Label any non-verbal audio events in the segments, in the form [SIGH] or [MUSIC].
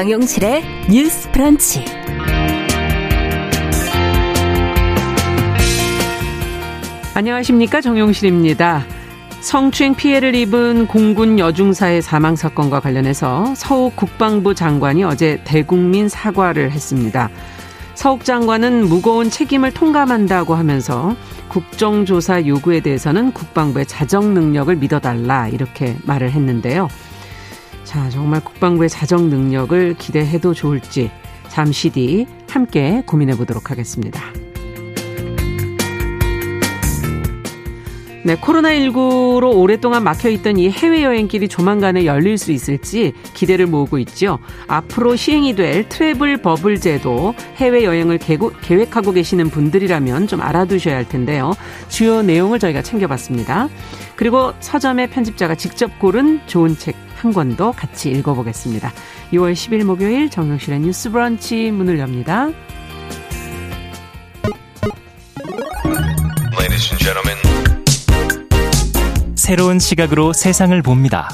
정용실의 뉴스 프런치. 안녕하십니까. 정용실입니다. 성추행 피해를 입은 공군 여중사의 사망 사건과 관련해서 서욱 국방부 장관이 어제 대국민 사과를 했습니다. 서욱 장관은 무거운 책임을 통감한다고 하면서 국정조사 요구에 대해서는 국방부의 자정 능력을 믿어달라 이렇게 말을 했는데요. 자, 정말 국방부의 자정 능력을 기대해도 좋을지 잠시 뒤 함께 고민해 보도록 하겠습니다. 네, 코로나19로 오랫동안 막혀있던 이 해외여행길이 조만간에 열릴 수 있을지 기대를 모으고 있죠. 앞으로 시행이 될 트래블 버블 제도 해외여행을 계획하고 계시는 분들이라면 좀 알아두셔야 할 텐데요. 주요 내용을 저희가 챙겨봤습니다. 그리고 서점의 편집자가 직접 고른 좋은 책 한 권도 같이 읽어보겠습니다. 6월 10일 목요일 정영실의 뉴스 브런치 문을 엽니다. 새로운 시각으로 세상을 봅니다.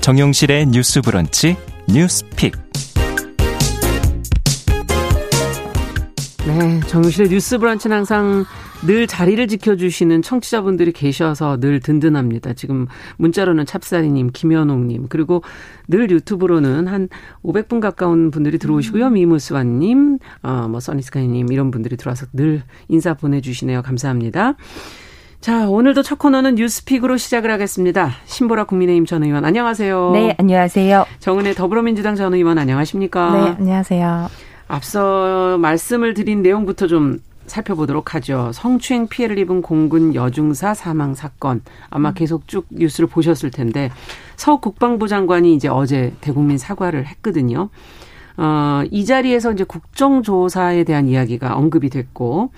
정용실의 뉴스 브런치 뉴스픽. 네, 정용실의 뉴스 브런치는 항상 늘 자리를 지켜주시는 청취자분들이 계셔서 늘 든든합니다. 지금 문자로는 찹사리님, 김현옥님, 그리고 늘 유튜브로는 한 500분 가까운 분들이 들어오시고요. 미무스완님, 어, 뭐, 써니스카이님, 이런 분들이 들어와서 늘 인사 보내주시네요. 감사합니다. 자, 오늘도 첫 코너는 뉴스픽으로 시작을 하겠습니다. 신보라 국민의힘 전 의원 안녕하세요. 네, 안녕하세요. 정은혜 더불어민주당 전 의원 안녕하십니까? 네, 안녕하세요. 앞서 말씀을 드린 내용부터 좀 살펴보도록 하죠. 성추행 피해를 입은 공군 여중사 사망 사건 아마 음. 계속 쭉 뉴스를 보셨을 텐데 서 국방부 장관이 이제 어제 대국민 사과를 했거든요. 어, 이 자리에서 이제 국정조사에 대한 이야기가 언급이 됐고,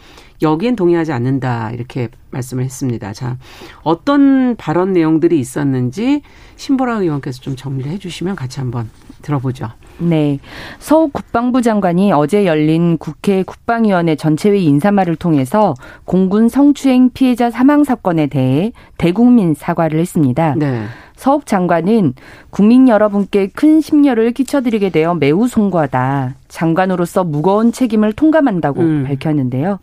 여기엔 동의하지 않는다, 이렇게 말씀을 했습니다. 자, 어떤 발언 내용들이 있었는지 신보라 의원께서 좀 정리를 해 주시면 같이 한번 들어보죠. 네. 서욱 국방부 장관이 어제 열린 국회 국방위원회 전체회의 인사말을 통해서 공군 성추행 피해자 사망 사건에 대해 대국민 사과를 했습니다. 네. 서욱 장관은 국민 여러분께 큰 심려를 끼쳐드리게 되어 매우 송구하다. 장관으로서 무거운 책임을 통감한다고 음. 밝혔는데요.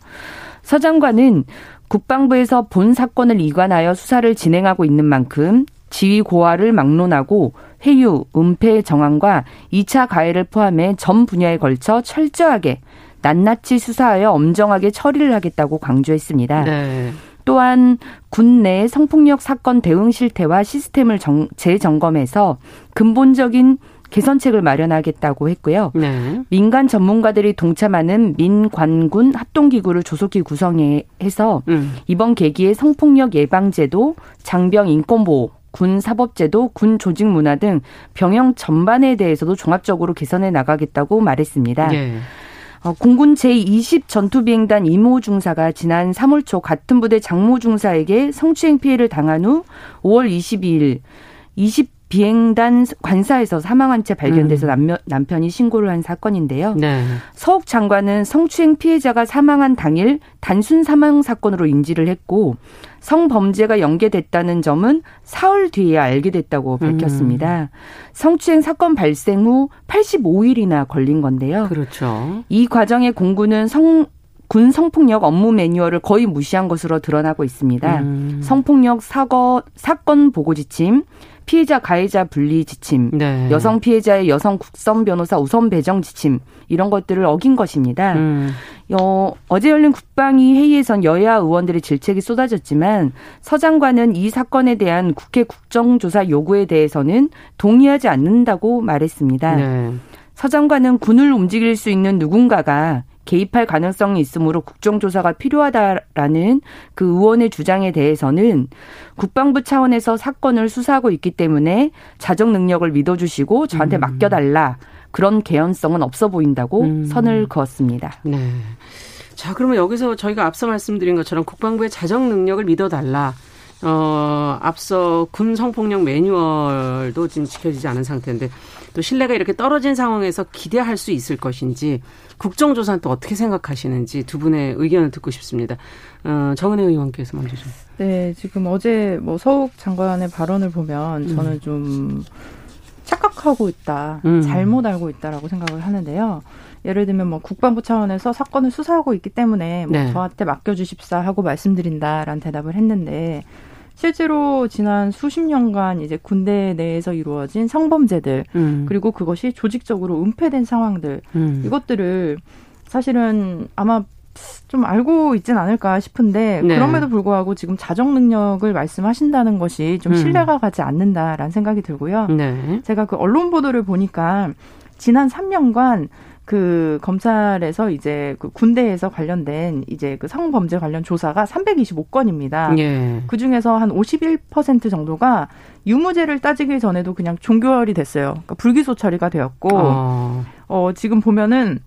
서 장관은 국방부에서 본 사건을 이관하여 수사를 진행하고 있는 만큼 지휘 고하를 막론하고 회유, 은폐 정황과 2차 가해를 포함해 전 분야에 걸쳐 철저하게 낱낱이 수사하여 엄정하게 처리를 하겠다고 강조했습니다. 네. 또한 군내 성폭력 사건 대응 실태와 시스템을 정, 재점검해서 근본적인 개선책을 마련하겠다고 했고요. 네. 민간 전문가들이 동참하는 민관군 합동기구를 조속히 구성해서 음. 이번 계기에 성폭력 예방제도, 장병 인권보호, 군 사법제도, 군 조직 문화 등 병영 전반에 대해서도 종합적으로 개선해 나가겠다고 말했습니다. 네. 어, 공군 제20 전투비행단 이모 중사가 지난 3월 초 같은 부대 장모 중사에게 성추행 피해를 당한 후 5월 22일 20 비행단 관사에서 사망한 채 발견돼서 음. 남편, 남편이 신고를 한 사건인데요. 네. 서욱 장관은 성추행 피해자가 사망한 당일 단순 사망 사건으로 인지를 했고 성범죄가 연계됐다는 점은 사흘 뒤에 알게 됐다고 밝혔습니다. 음. 성추행 사건 발생 후 85일이나 걸린 건데요. 그렇죠. 이 과정에 공군은 성, 군 성폭력 업무 매뉴얼을 거의 무시한 것으로 드러나고 있습니다. 음. 성폭력 사거, 사건 보고 지침, 피해자 가해자 분리 지침, 네. 여성 피해자의 여성 국선 변호사 우선 배정 지침 이런 것들을 어긴 것입니다. 음. 어, 어제 열린 국방위 회의에선 여야 의원들의 질책이 쏟아졌지만 서 장관은 이 사건에 대한 국회 국정조사 요구에 대해서는 동의하지 않는다고 말했습니다. 네. 서 장관은 군을 움직일 수 있는 누군가가 개입할 가능성이 있으므로 국정조사가 필요하다라는 그 의원의 주장에 대해서는 국방부 차원에서 사건을 수사하고 있기 때문에 자정 능력을 믿어주시고 저한테 음. 맡겨달라 그런 개연성은 없어 보인다고 음. 선을 그었습니다. 네. 자, 그러면 여기서 저희가 앞서 말씀드린 것처럼 국방부의 자정 능력을 믿어달라. 어, 앞서 군 성폭력 매뉴얼도 지금 지켜지지 않은 상태인데 또 신뢰가 이렇게 떨어진 상황에서 기대할 수 있을 것인지 국정조사는 또 어떻게 생각하시는지 두 분의 의견을 듣고 싶습니다. 어, 정은혜 의원께서 먼저 좀. 네, 지금 어제 뭐 서욱 장관의 발언을 보면 저는 음. 좀 착각하고 있다, 음. 잘못 알고 있다라고 생각을 하는데요. 예를 들면 뭐 국방부 차원에서 사건을 수사하고 있기 때문에 뭐 네. 저한테 맡겨주십사 하고 말씀드린다라는 대답을 했는데 실제로 지난 수십 년간 이제 군대 내에서 이루어진 성범죄들 음. 그리고 그것이 조직적으로 은폐된 상황들 음. 이것들을 사실은 아마 좀 알고 있진 않을까 싶은데 네. 그럼에도 불구하고 지금 자정 능력을 말씀하신다는 것이 좀 음. 신뢰가 가지 않는다라는 생각이 들고요. 네. 제가 그 언론 보도를 보니까 지난 3년간 그 검찰에서 이제 그 군대에서 관련된 이제 그 성범죄 관련 조사가 325건입니다. 예. 그 중에서 한 51% 정도가 유무죄를 따지기 전에도 그냥 종결이 됐어요. 그러니까 불기소 처리가 되었고, 어, 어 지금 보면은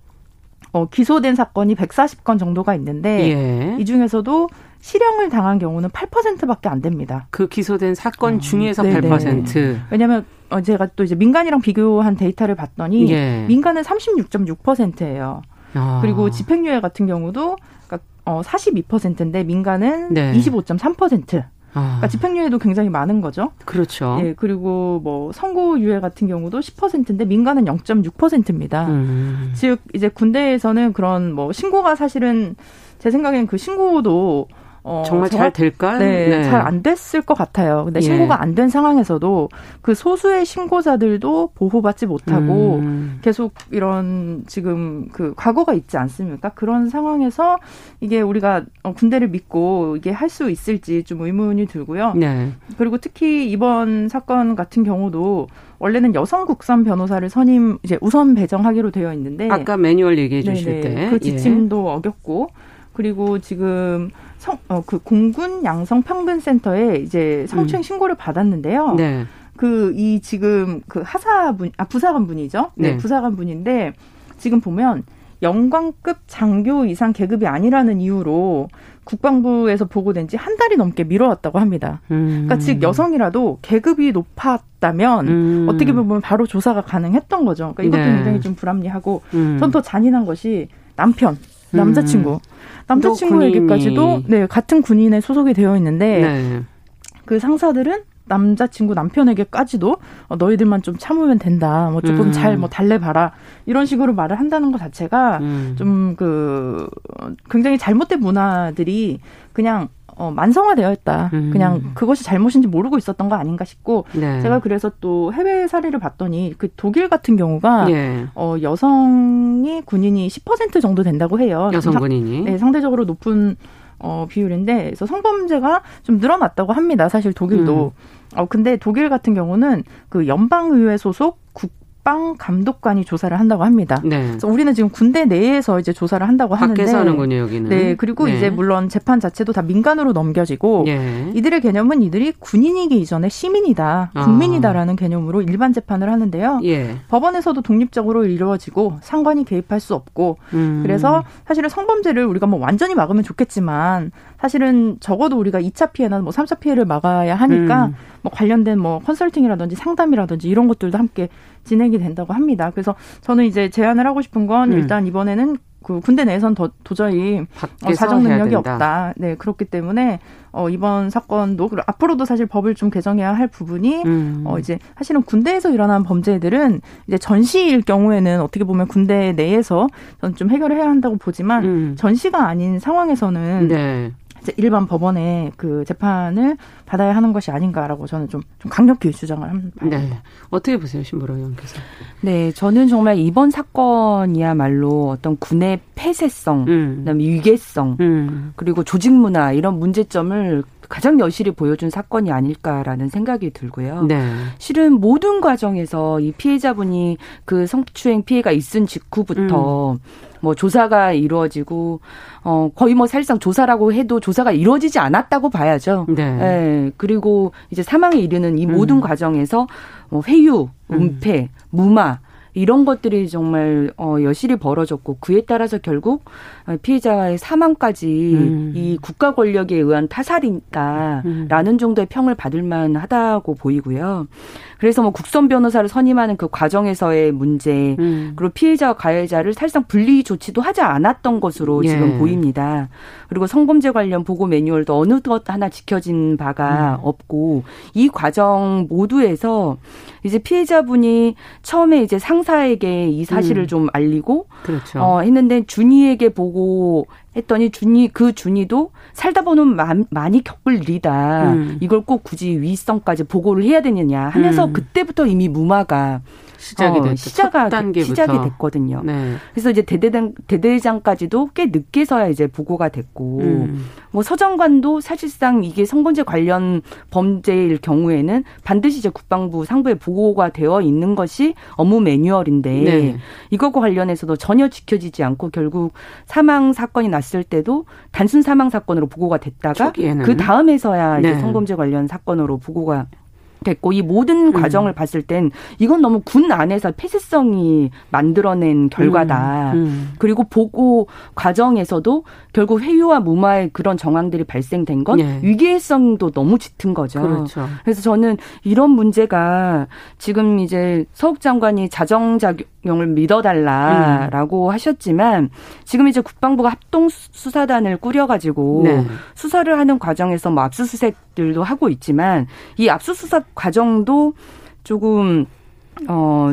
어, 기소된 사건이 140건 정도가 있는데 예. 이 중에서도 실형을 당한 경우는 8%밖에 안 됩니다. 그 기소된 사건 어, 중에서 음, 8%. 왜냐하면 어, 제가 또 이제 민간이랑 비교한 데이터를 봤더니 예. 민간은 36.6%예요. 아. 그리고 집행유예 같은 경우도 그러니까 어, 42%인데 민간은 네. 25.3%. 아. 그러니까 집행유예도 굉장히 많은 거죠. 그렇죠. 예, 그리고 뭐 선고유예 같은 경우도 10%인데 민간은 0.6%입니다. 음. 즉 이제 군대에서는 그런 뭐 신고가 사실은 제 생각엔 그 신고도 어, 정말 잘 될까? 네, 네. 잘 안 됐을 것 같아요. 근데 예. 신고가 안 된 상황에서도 그 소수의 신고자들도 보호받지 못하고 음. 계속 이런 지금 그 과거가 있지 않습니까? 그런 상황에서 이게 우리가 어, 군대를 믿고 이게 할 수 있을지 좀 의문이 들고요. 네. 그리고 특히 이번 사건 같은 경우도 원래는 여성 국선 변호사를 선임 이제 우선 배정하기로 되어 있는데 아까 매뉴얼 얘기해 주실 때 그 지침도 예. 어겼고 그리고 지금 성, 어, 그 공군 양성 평등센터에 이제 성추행 음. 신고를 받았는데요. 네. 그, 이 지금 그 하사분, 아, 부사관 분이죠? 네, 네. 부사관 분인데 지금 보면 영광급 장교 이상 계급이 아니라는 이유로 국방부에서 보고된 지 한 달이 넘게 미뤄왔다고 합니다. 음. 그러니까 즉 여성이라도 계급이 높았다면 음. 어떻게 보면 바로 조사가 가능했던 거죠. 그러니까 이것도 네. 굉장히 좀 불합리하고 음. 전더 잔인한 것이 남편, 남자친구. 음. 남자친구에게까지도 네 같은 군인에 소속이 되어 있는데 네. 그 상사들은 남자친구 남편에게까지도 어, 너희들만 좀 참으면 된다. 뭐 조금 음. 잘뭐 달래봐라. 이런 식으로 말을 한다는 것 자체가 음. 좀그 굉장히 잘못된 문화들이 그냥 어, 만성화되어 있다. 음. 그냥 그것이 잘못인지 모르고 있었던 거 아닌가 싶고 네. 제가 그래서 또 해외 사례를 봤더니 그 독일 같은 경우가 네. 어, 여성이 군인이 10% 정도 된다고 해요. 여성 군인이 네, 상대적으로 높은 어, 비율인데 그래서 성범죄가 좀 늘어났다고 합니다. 사실 독일도. 음. 어, 근데 독일 같은 경우는 그 연방의회 소속 국 국방 감독관이 조사를 한다고 합니다. 네. 그래서 우리는 지금 군대 내에서 이제 조사를 한다고 하는데 밖에서 하는군요, 여기는. 네, 그리고 네. 이제 물론 재판 자체도 다 민간으로 넘겨지고 네. 이들의 개념은 이들이 군인이기 이전에 시민이다, 아. 국민이다라는 아. 개념으로 일반 재판을 하는데요. 예. 법원에서도 독립적으로 이루어지고 상관이 개입할 수 없고 음. 그래서 사실은 성범죄를 우리가 뭐 완전히 막으면 좋겠지만 사실은 적어도 우리가 2차 피해나 뭐 3차 피해를 막아야 하니까 음. 뭐 관련된 뭐 컨설팅이라든지 상담이라든지 이런 것들도 함께 진행이 된다고 합니다. 그래서 저는 이제 제안을 하고 싶은 건 음. 일단 이번에는 그 군대 내에선 더 도저히 어, 사정 능력이 없다. 네 그렇기 때문에 어, 이번 사건도 앞으로도 사실 법을 좀 개정해야 할 부분이 음. 어, 이제 사실은 군대에서 일어난 범죄들은 이제 전시일 경우에는 어떻게 보면 군대 내에서 저는 좀 해결을 해야 한다고 보지만 음. 전시가 아닌 상황에서는 네. 일반 법원의 그 재판을 받아야 하는 것이 아닌가라고 저는 좀, 좀 강력히 주장을 합니다. 네. 어떻게 보세요, 신보라 의원께서? 네, 저는 정말 이번 사건이야말로 어떤 군의 폐쇄성, 음. 그다음에 위계성, 음. 그리고 조직 문화 이런 문제점을 가장 여실히 보여준 사건이 아닐까라는 생각이 들고요. 네. 실은 모든 과정에서 이 피해자분이 그 성추행 피해가 있은 직후부터 음. 뭐 조사가 이루어지고 어 거의 뭐 사실상 조사라고 해도 조사가 이루어지지 않았다고 봐야죠. 네. 네. 그리고 이제 사망에 이르는 이 모든 음. 과정에서 뭐 회유, 은폐, 음. 무마 이런 것들이 정말 어 여실히 벌어졌고 그에 따라서 결국 피해자의 사망까지 음. 이 국가 권력에 의한 타살이다라는 음. 정도의 평을 받을 만하다고 보이고요. 그래서 뭐 국선 변호사를 선임하는 그 과정에서의 문제 음. 그리고 피해자와 가해자를 사실상 분리 조치도 하지 않았던 것으로 예. 지금 보입니다. 그리고 성범죄 관련 보고 매뉴얼도 어느 것 하나 지켜진 바가 음. 없고 이 과정 모두에서 이제 피해자분이 처음에 이제 상사에게 이 사실을 음. 좀 알리고 그렇죠. 어, 했는데 준이에게 보고 했더니 준이 그 준이도 살다 보면 많이 겪을 일이다. 음. 이걸 꼭 굳이 위성까지 보고를 해야 되느냐 하면서 음. 그때부터 이미 무마가 시작이 어, 시작이, 시작이 됐거든요. 네. 그래서 이제 대대장 대대장까지도 꽤 늦게서야 이제 보고가 됐고 음. 뭐 서정관도 사실상 이게 성범죄 관련 범죄일 경우에는 반드시 이제 국방부 상부에 보고가 되어 있는 것이 업무 매뉴얼인데 네. 이것과 관련해서도 전혀 지켜지지 않고 결국 사망 사건이 났을 때도 단순 사망 사건으로 보고가 됐다가 초기에는. 그 다음에서야 이제 네. 성범죄 관련 사건으로 보고가 됐고 이 모든 음. 과정을 봤을 땐 이건 너무 군 안에서 폐쇄성이 만들어낸 결과다. 음. 음. 그리고 보고 과정에서도 결국 회유와 무마의 그런 정황들이 발생된 건 예. 위계성도 너무 짙은 거죠. 그렇죠. 그래서 저는 이런 문제가 지금 이제 서욱 장관이 자정작 용을 믿어달라라고 음. 하셨지만 지금 이제 국방부가 합동 수사단을 꾸려가지고 네. 수사를 하는 과정에서 뭐 압수수색들도 하고 있지만 이 압수수색 과정도 조금 어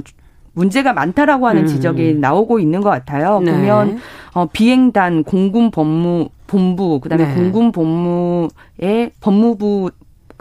문제가 많다라고 하는 음. 지적이 나오고 있는 것 같아요. 네. 보면 어 비행단 공군 법무 본부 그다음에 네. 공군 법무의 법무부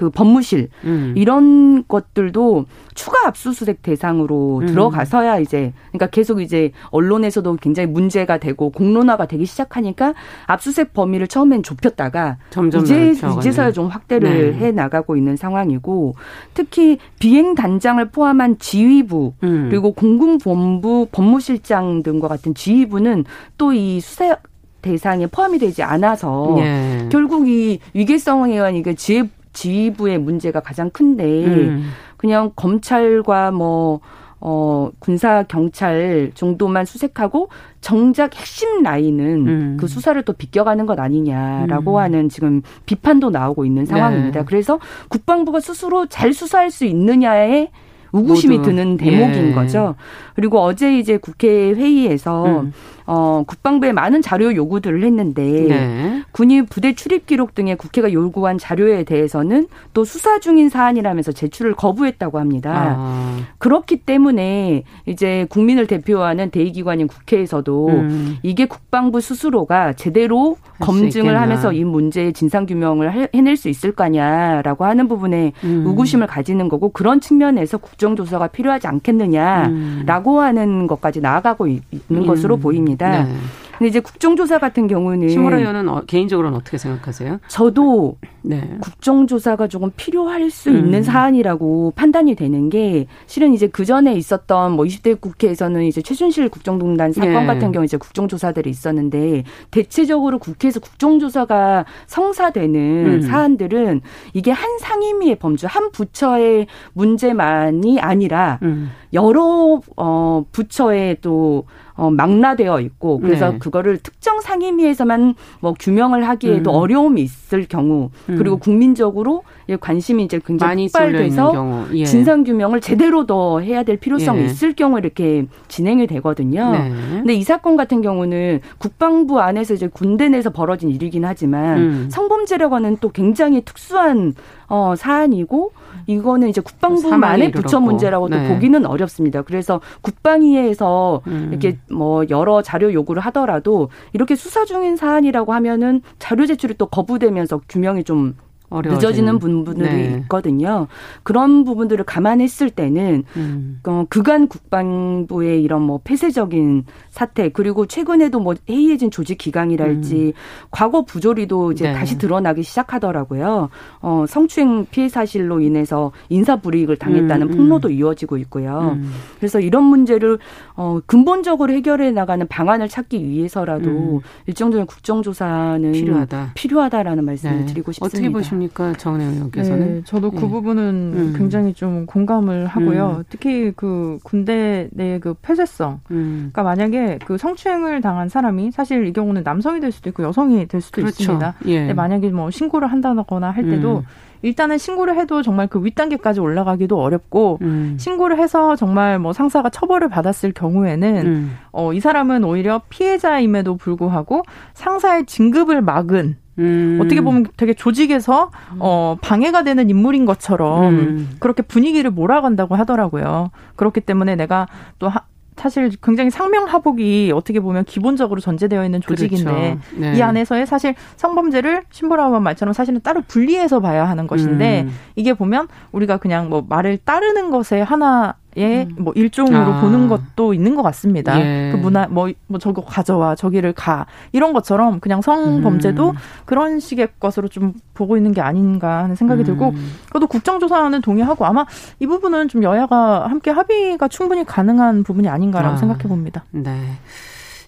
그 법무실 음. 이런 것들도 추가 압수수색 대상으로 음. 들어가서야 이제 그러니까 계속 이제 언론에서도 굉장히 문제가 되고 공론화가 되기 시작하니까 압수수색 범위를 처음엔 좁혔다가 점점 이제. 이제서야 좀 확대를 네. 해 나가고 있는 상황이고 특히 비행 단장을 포함한 지휘부 음. 그리고 공군본부 법무실장 등과 같은 지휘부는 또 이 수사 대상에 포함이 되지 않아서 예. 결국 이 위계성에 의한 이게 지휘 지휘부의 문제가 가장 큰데 음. 그냥 검찰과 뭐 어, 군사 경찰 정도만 수색하고 정작 핵심 라인은 음. 그 수사를 또 비껴가는 것 아니냐라고 음. 하는 지금 비판도 나오고 있는 상황입니다. 네. 그래서 국방부가 스스로 잘 수사할 수 있느냐에 우구심이 모두. 드는 대목인 예. 거죠. 그리고 어제 이제 국회 회의에서 음. 어, 국방부에 많은 자료 요구들을 했는데 네. 군이 부대 출입 기록 등의 국회가 요구한 자료에 대해서는 또 수사 중인 사안이라면서 제출을 거부했다고 합니다. 아. 그렇기 때문에 이제 국민을 대표하는 대의기관인 국회에서도 음. 이게 국방부 스스로가 제대로 검증을 하면서 이 문제의 진상 규명을 해낼 수 있을 거냐라고 하는 부분에 음. 의구심을 가지는 거고 그런 측면에서 국정조사가 필요하지 않겠느냐라고 음. 하는 것까지 나아가고 있는 것으로 음. 보입니다. 있습니다. 네. 근데 이제 국정조사 같은 경우는 심호라 의원은 어, 개인적으로는 어떻게 생각하세요? 저도 네. 국정조사가 조금 필요할 수 음. 있는 사안이라고 판단이 되는 게 실은 이제 그 전에 있었던 뭐 20대 국회에서는 이제 최순실 국정농단 사건 네. 같은 경우 이제 국정조사들이 있었는데 대체적으로 국회에서 국정조사가 성사되는 음. 사안들은 이게 한 상임위의 범주 한 부처의 문제만이 아니라 음. 여러 어 부처의 또 어, 망라되어 있고 그래서 네. 그거를 특정 상임위에서만 뭐 규명을 하기에도 음. 어려움이 있을 경우 음. 그리고 국민적으로 관심이 이제 굉장히 폭발돼서 예. 진상 규명을 제대로 더 해야 될 필요성이 예. 있을 경우 이렇게 진행이 되거든요. 네. 근데 이 사건 같은 경우는 국방부 안에서 이제 군대 내에서 벌어진 일이긴 하지만 음. 성범죄라고 하는 또 굉장히 특수한 어 사안이고 이거는 이제 국방부만의 부처 문제라고도 네. 보기는 어렵습니다. 그래서 국방위에서 음. 이렇게 뭐 여러 자료 요구를 하더라도 이렇게 수사 중인 사안이라고 하면은 자료 제출이 또 거부되면서 규명이 좀 어려워지는. 늦어지는 부분들이 네. 있거든요. 그런 부분들을 감안했을 때는 음. 어, 그간 국방부의 이런 뭐 폐쇄적인 사태 그리고 최근에도 뭐 해이해진 조직 기강이랄지 음. 과거 부조리도 이제 네. 다시 드러나기 시작하더라고요. 어, 성추행 피해 사실로 인해서 인사 불이익을 당했다는 음. 음. 폭로도 이어지고 있고요. 음. 그래서 이런 문제를 어, 근본적으로 해결해 나가는 방안을 찾기 위해서라도 음. 일정 정도의 국정조사는 필요하다. 필요하다라는 말씀을 네. 드리고 싶습니다. 어떻게 보십니까? 어떻습니까, 정은혜 의원께서는? 네, 저도 그 네. 부분은 음. 굉장히 좀 공감을 하고요. 음. 특히 그 군대 내 그 폐쇄성. 음. 그러니까 만약에 그 성추행을 당한 사람이 사실 이 경우는 남성이 될 수도 있고 여성이 될 수도 그렇죠. 있습니다. 예. 근데 만약에 뭐 신고를 한다거나 할 때도 음. 일단은 신고를 해도 정말 그 윗단계까지 올라가기도 어렵고 음. 신고를 해서 정말 뭐 상사가 처벌을 받았을 경우에는 음. 어, 이 사람은 오히려 피해자임에도 불구하고 상사의 진급을 막은 음. 어떻게 보면 되게 조직에서 어 방해가 되는 인물인 것처럼 음. 그렇게 분위기를 몰아간다고 하더라고요. 그렇기 때문에 내가 또 하, 사실 굉장히 상명하복이 어떻게 보면 기본적으로 전제되어 있는 조직인데 그렇죠. 네. 이 안에서의 사실 성범죄를 신보라원 말처럼 사실은 따로 분리해서 봐야 하는 것인데 음. 이게 보면 우리가 그냥 뭐 말을 따르는 것에 하나 예, 음. 뭐 일종으로 아. 보는 것도 있는 것 같습니다. 예. 그 문화 뭐, 뭐 저거 가져와 저기를 가 이런 것처럼 그냥 성범죄도 음. 그런 식의 것으로 좀 보고 있는 게 아닌가 하는 생각이 음. 들고 그것도 국정조사는 동의하고 아마 이 부분은 좀 여야가 함께 합의가 충분히 가능한 부분이 아닌가라고 아. 생각해 봅니다. 네.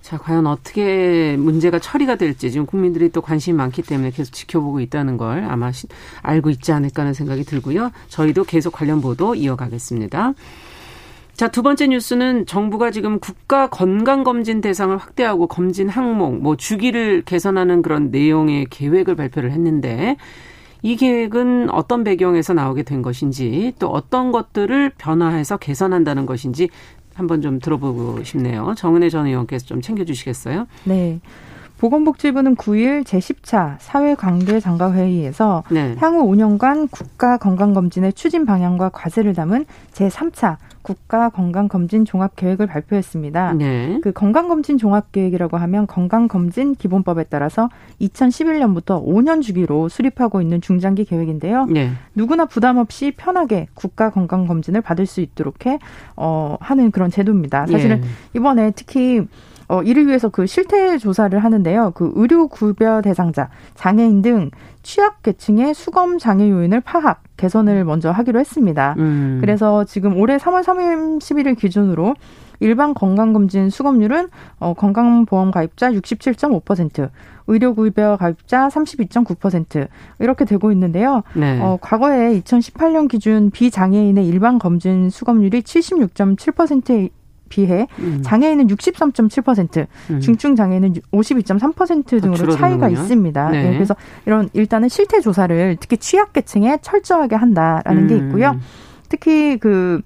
자, 과연 어떻게 문제가 처리가 될지 지금 국민들이 또 관심이 많기 때문에 계속 지켜보고 있다는 걸 아마 알고 있지 않을까 하는 생각이 들고요. 저희도 계속 관련 보도 이어가겠습니다. 자, 두 번째 뉴스는 정부가 지금 국가 건강검진 대상을 확대하고 검진 항목, 뭐 주기를 개선하는 그런 내용의 계획을 발표를 했는데 이 계획은 어떤 배경에서 나오게 된 것인지 또 어떤 것들을 변화해서 개선한다는 것인지 한번 좀 들어보고 싶네요. 정은혜 전 의원께서 좀 챙겨주시겠어요? 네. 보건복지부는 9일 제10차 사회관계장관회의에서 네. 향후 5년간 국가건강검진의 추진 방향과 과제를 담은 제3차 국가 건강검진 종합계획을 발표했습니다. 네. 그 건강검진 종합계획이라고 하면 건강검진 기본법에 따라서 2011년부터 5년 주기로 수립하고 있는 중장기 계획인데요. 네. 누구나 부담 없이 편하게 국가 건강검진을 받을 수 있도록 해 어, 하는 그런 제도입니다. 사실은 네. 이번에 특히 어, 이를 위해서 그 실태 조사를 하는데요. 그 의료 구별 대상자, 장애인 등 취약 계층의 수검 장애 요인을 파악, 개선을 먼저 하기로 했습니다. 음. 그래서 지금 올해 3월 31일 기준으로 일반 건강검진 수검률은 어, 건강보험 가입자 67.5%, 의료구입여 가입자 32.9% 이렇게 되고 있는데요. 네. 어, 과거에 2018년 기준 비장애인의 일반 검진 수검률이 76.7%에 비해 음. 장애인은 63.7%, 음. 중증 장애인은 52.3% 등으로 차이가 있습니다. 네. 네. 그래서 이런 일단은 실태 조사를 특히 취약계층에 철저하게 한다라는 음. 게 있고요. 특히 그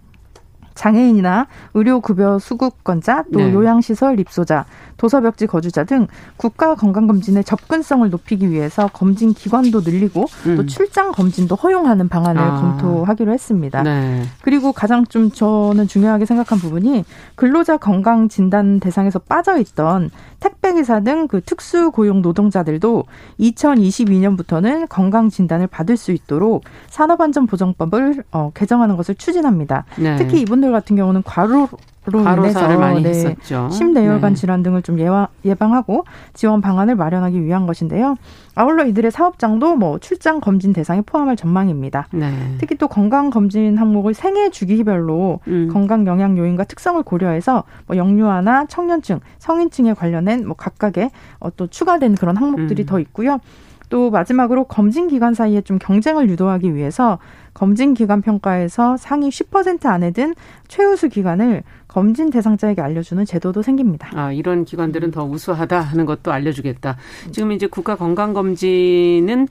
장애인이나 의료급여 수급권자, 또 네. 요양시설 입소자, 도서벽지 거주자 등 국가 건강검진의 접근성을 높이기 위해서 검진 기관도 늘리고 음. 또 출장 검진도 허용하는 방안을 아. 검토하기로 했습니다. 네. 그리고 가장 좀 저는 중요하게 생각한 부분이 근로자 건강 진단 대상에서 빠져 있던 택배기사 등 그 특수 고용 노동자들도 2022년부터는 건강 진단을 받을 수 있도록 산업안전보장법을 어, 개정하는 것을 추진합니다. 네. 특히 이분들 같은 경우는 과로 로 인해서 많이 네, 했었죠. 심내혈관 네. 질환 등을 좀 예와, 예방하고 지원 방안을 마련하기 위한 것인데요. 아울러 이들의 사업장도 뭐 출장 검진 대상에 포함할 전망입니다. 네. 특히 또 건강 검진 항목을 생애 주기별로 음. 건강 영양 요인과 특성을 고려해서 뭐 영유아나 청년층, 성인층에 관련된 뭐 각각의 어, 또 추가된 그런 항목들이 음. 더 있고요. 또 마지막으로 검진 기관 사이에 좀 경쟁을 유도하기 위해서 검진 기관 평가에서 상위 10% 안에 든 최우수 기관을 검진 대상자에게 알려주는 제도도 생깁니다. 아, 이런 기관들은 더 우수하다 하는 것도 알려주겠다. 지금 이제 국가 건강검진은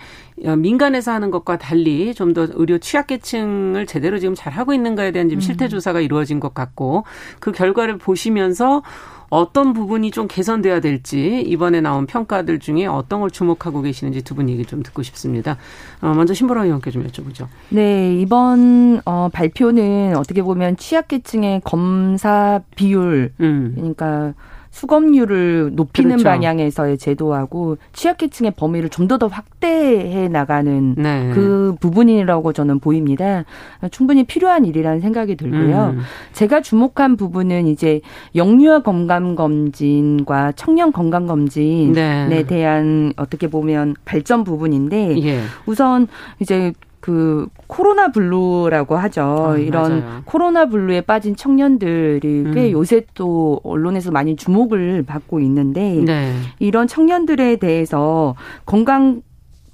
민간에서 하는 것과 달리 좀 더 의료 취약계층을 제대로 지금 잘 하고 있는가에 대한 지금 실태 조사가 이루어진 것 같고 그 결과를 보시면서 어떤 부분이 좀 개선돼야 될지 이번에 나온 평가들 중에 어떤 걸 주목하고 계시는지 두 분 얘기 좀 듣고 싶습니다. 어, 먼저 신보라 의원께 좀 여쭤보죠. 네, 이번 어, 발표는 어떻게 보면 취약계층의 검사 비율, 음. 그러니까 수검률을 높이는 그렇죠. 방향에서의 제도하고 취약계층의 범위를 좀 더 더 확대해 나가는 네. 그 부분이라고 저는 보입니다. 충분히 필요한 일이라는 생각이 들고요. 음. 제가 주목한 부분은 이제 영유아 건강 검진과 청년 건강 검진에 네. 대한 어떻게 보면 발전 부분인데 예. 우선 이제 그 코로나 블루라고 하죠. 아, 이런 맞아요. 코로나 블루에 빠진 청년들이 꽤 음. 요새 또 언론에서 많이 주목을 받고 있는데 네. 이런 청년들에 대해서 건강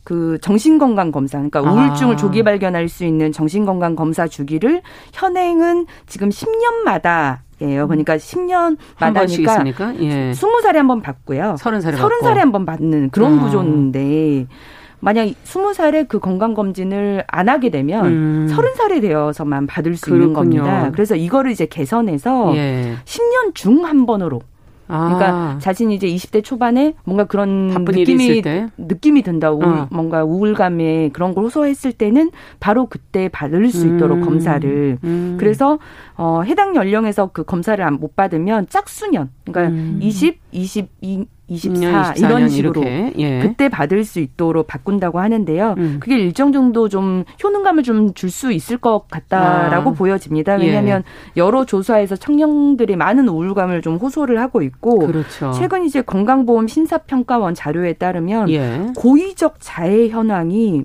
그 정신건강 검사, 그러니까 아. 우울증을 조기 발견할 수 있는 정신건강 검사 주기를 현행은 지금 10년마다 예요. 그러니까 10년마다니까 예. 20살에 한 번 받고요. 30살에 30살에 한 번 받는 그런 아. 구조인데 만약 20살에 그 건강 검진을 안 하게 되면 음. 30살이 되어서만 받을 수 그렇군요. 있는 겁니다. 그래서 이거를 이제 개선해서 예. 10년 중 한 번으로 그러니까 아. 자신이 이제 20대 초반에 뭔가 그런 느낌이 느낌이 든다. 우울, 어. 뭔가 우울감에 그런 걸 호소했을 때는 바로 그때 받을 수 있도록 음. 검사를. 음. 그래서 어 해당 연령에서 그 검사를 못 받으면 짝수년. 그러니까 음. 20, 22 24 이런 식으로 예. 그때 받을 수 있도록 바꾼다고 하는데요. 음. 그게 일정 정도 좀 효능감을 좀 줄 수 있을 것 같다라고 아. 보여집니다. 왜냐하면 예. 여러 조사에서 청년들이 많은 우울감을 좀 호소를 하고 있고 그렇죠. 최근 이제 건강보험 심사평가원 자료에 따르면 예. 고의적 자해 현황이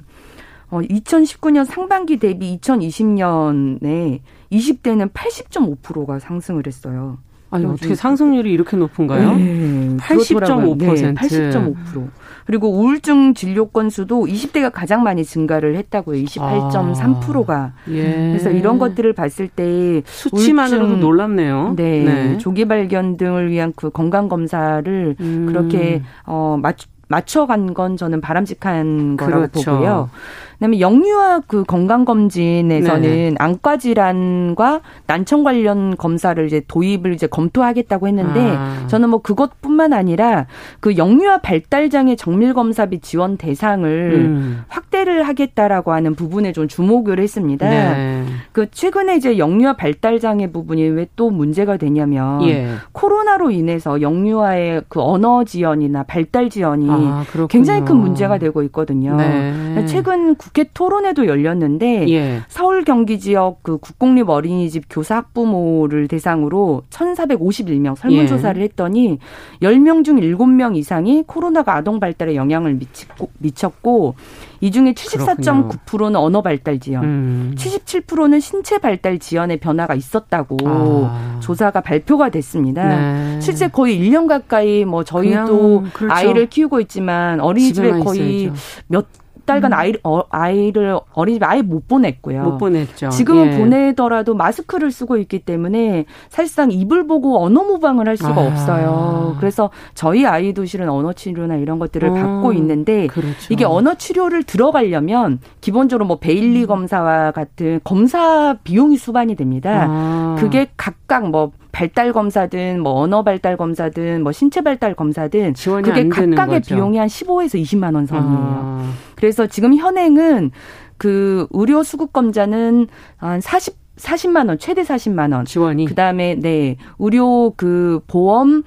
어, 2019년 상반기 대비 2020년에 20대는 80.5%가 상승을 했어요. 아니 어떻게 상승률이 이렇게 높은가요? 네, 80.5%. 네, 80.5%. 그리고 우울증 진료 건수도 20대가 가장 많이 증가를 했다고요. 28.3%가. 아, 예. 그래서 이런 것들을 봤을 때 수치만으로도 우울증, 놀랍네요. 네, 네, 조기 발견 등을 위한 그 건강 검사를 음. 그렇게 어 맞, 맞춰간 건 저는 바람직한 거라고 그렇죠. 보고요. 그다음에 영유아 그 건강 검진에서는 네. 안과 질환과 난청 관련 검사를 이제 도입을 이제 검토하겠다고 했는데 아. 저는 뭐 그것뿐만 아니라 그 영유아 발달 장애 정밀 검사비 지원 대상을 음. 확대를 하겠다라고 하는 부분에 좀 주목을 했습니다. 네. 그 최근에 이제 영유아 발달 장애 부분이 왜 또 문제가 되냐면 예. 코로나로 인해서 영유아의 그 언어 지연이나 발달 지연이 아, 굉장히 큰 문제가 되고 있거든요. 네. 최근 국회 토론회도 열렸는데 예. 서울 경기 지역 그 국공립 어린이집 교사 학부모를 대상으로 1,451명 설문조사를 예. 했더니 10명 중 7명 이상이 코로나가 아동 발달에 영향을 미치고, 미쳤고 이 중에 74.9%는 언어 발달 지연, 음. 77%는 신체 발달 지연의 변화가 있었다고 아. 조사가 발표가 됐습니다. 네. 실제 거의 1년 가까이 뭐 저희도 그렇죠. 아이를 키우고 있지만 어린이집에 거의 있어야죠. 몇 달간 음. 아이를, 어, 아이를 어린이집에 아예 못 보냈고요. 못 보냈죠. 지금은 예. 보내더라도 마스크를 쓰고 있기 때문에 사실상 입을 보고 언어 모방을 할 수가 아. 없어요. 그래서 저희 아이도 실은 언어 치료나 이런 것들을 어. 받고 있는데 그렇죠. 이게 언어 치료를 들어가려면 기본적으로 뭐 베일리 음. 검사와 같은 검사 비용이 수반이 됩니다. 아. 그게 각각 뭐 발달 검사든 뭐 언어 발달 검사든 뭐 신체 발달 검사든 그게 각각의 비용이 한 15에서 20만 원 선이에요. 아. 그래서 지금 현행은 그 의료 수급 검자는 한 40, 40만 원, 최대 40만 원. 지원이. 그다음에 네. 의료 그 보험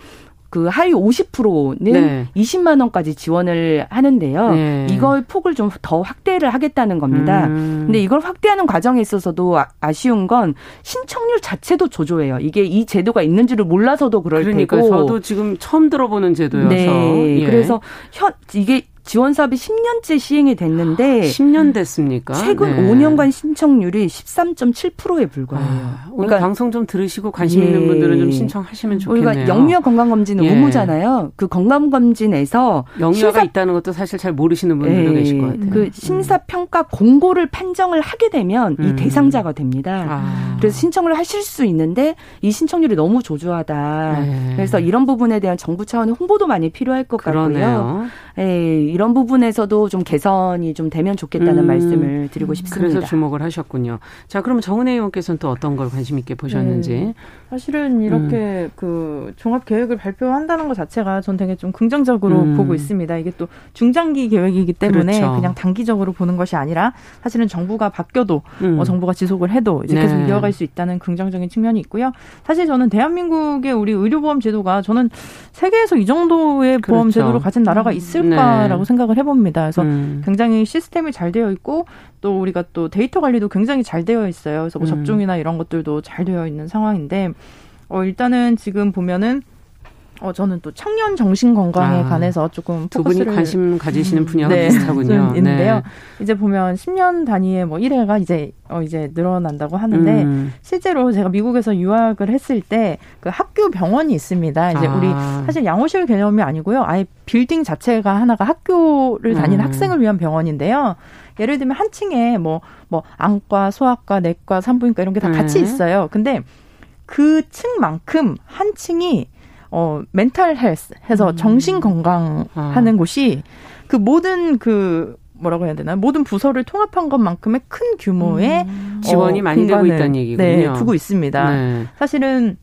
그 하위 50%는 네. 20만 원까지 지원을 하는데요. 네. 이걸 폭을 좀 더 확대를 하겠다는 겁니다. 음. 근데 이걸 확대하는 과정에 있어서도 아, 쉬운건 신청률 자체도 조조해요. 이게 이 제도가 있는지를 몰라서도 그럴 그러니까 테고. 저도 지금 처음 들어보는 제도여서. 네. 예. 그래서 현 이게 지원 사업이 10년째 시행이 됐는데 10년 됐습니까? 최근 네. 5년간 신청률이 13.7%에 불과해요. 아, 오늘 그러니까 방송 좀 들으시고 관심 있는 예. 분들은 좀 신청하시면 좋겠네요. 우리가 영유아 건강검진은 예. 의무잖아요. 그 건강검진에서 영유아가 심사... 있다는 것도 사실 잘 모르시는 분들도 예. 계실 것 같아요. 그 심사평가 공고를 판정을 하게 되면 음. 이 대상자가 됩니다. 아. 그래서 신청을 하실 수 있는데 이 신청률이 너무 조조하다. 네. 그래서 이런 부분에 대한 정부 차원의 홍보도 많이 필요할 것 그러네요. 같고요. 예, 이런 부분에서도 좀 개선이 좀 되면 좋겠다는 음, 말씀을 드리고 싶습니다. 그래서 주목을 하셨군요. 자, 그러면 정은혜 의원께서는 또 어떤 걸 관심 있게 보셨는지. 네. 사실은 이렇게 음. 그 종합 계획을 발표한다는 것 자체가 전 되게 좀 긍정적으로 음. 보고 있습니다. 이게 또 중장기 계획이기 때문에 그렇죠. 그냥 단기적으로 보는 것이 아니라 사실은 정부가 바뀌어도 음. 어, 정부가 지속을 해도 이제 네. 계속 이어갈 수 있다는 긍정적인 측면이 있고요. 사실 저는 대한민국의 우리 의료보험 제도가 저는 세계에서 이 정도의 그렇죠. 보험 제도를 가진 나라가 있을까라고 네. 생각을 해봅니다. 그래서 음. 굉장히 시스템이 잘 되어 있고 또 우리가 또 데이터 관리도 굉장히 잘 되어 있어요. 그래서 뭐 음. 접종이나 이런 것들도 잘 되어 있는 상황인데 어 일단은 지금 보면은 어, 저는 또 청년 정신 건강에 아, 관해서 조금 두 분이 관심 가지시는 분야가 네, 비슷하군요. 있는데요. 네. 이제 보면 10년 단위의 뭐 1회가 이제 어 이제 늘어난다고 하는데 음. 실제로 제가 미국에서 유학을 했을 때 그 학교 병원이 있습니다. 이제 아. 우리 사실 양호실 개념이 아니고요. 아예 빌딩 자체가 하나가 학교를 다니는 음. 학생을 위한 병원인데요. 예를 들면 한 층에 뭐뭐 뭐 안과, 소아과, 내과, 산부인과 이런 게 다 같이 음. 있어요. 근데 그 층만큼 한 층이 어 멘탈 헬스 해서 음. 정신 건강 하는 아. 곳이 그 모든 그 뭐라고 해야 되나 모든 부서를 통합한 것만큼의 큰 규모의 음. 지원이 어, 많이 되고 있다는 얘기군요. 네, 두고 있습니다. 네. 사실은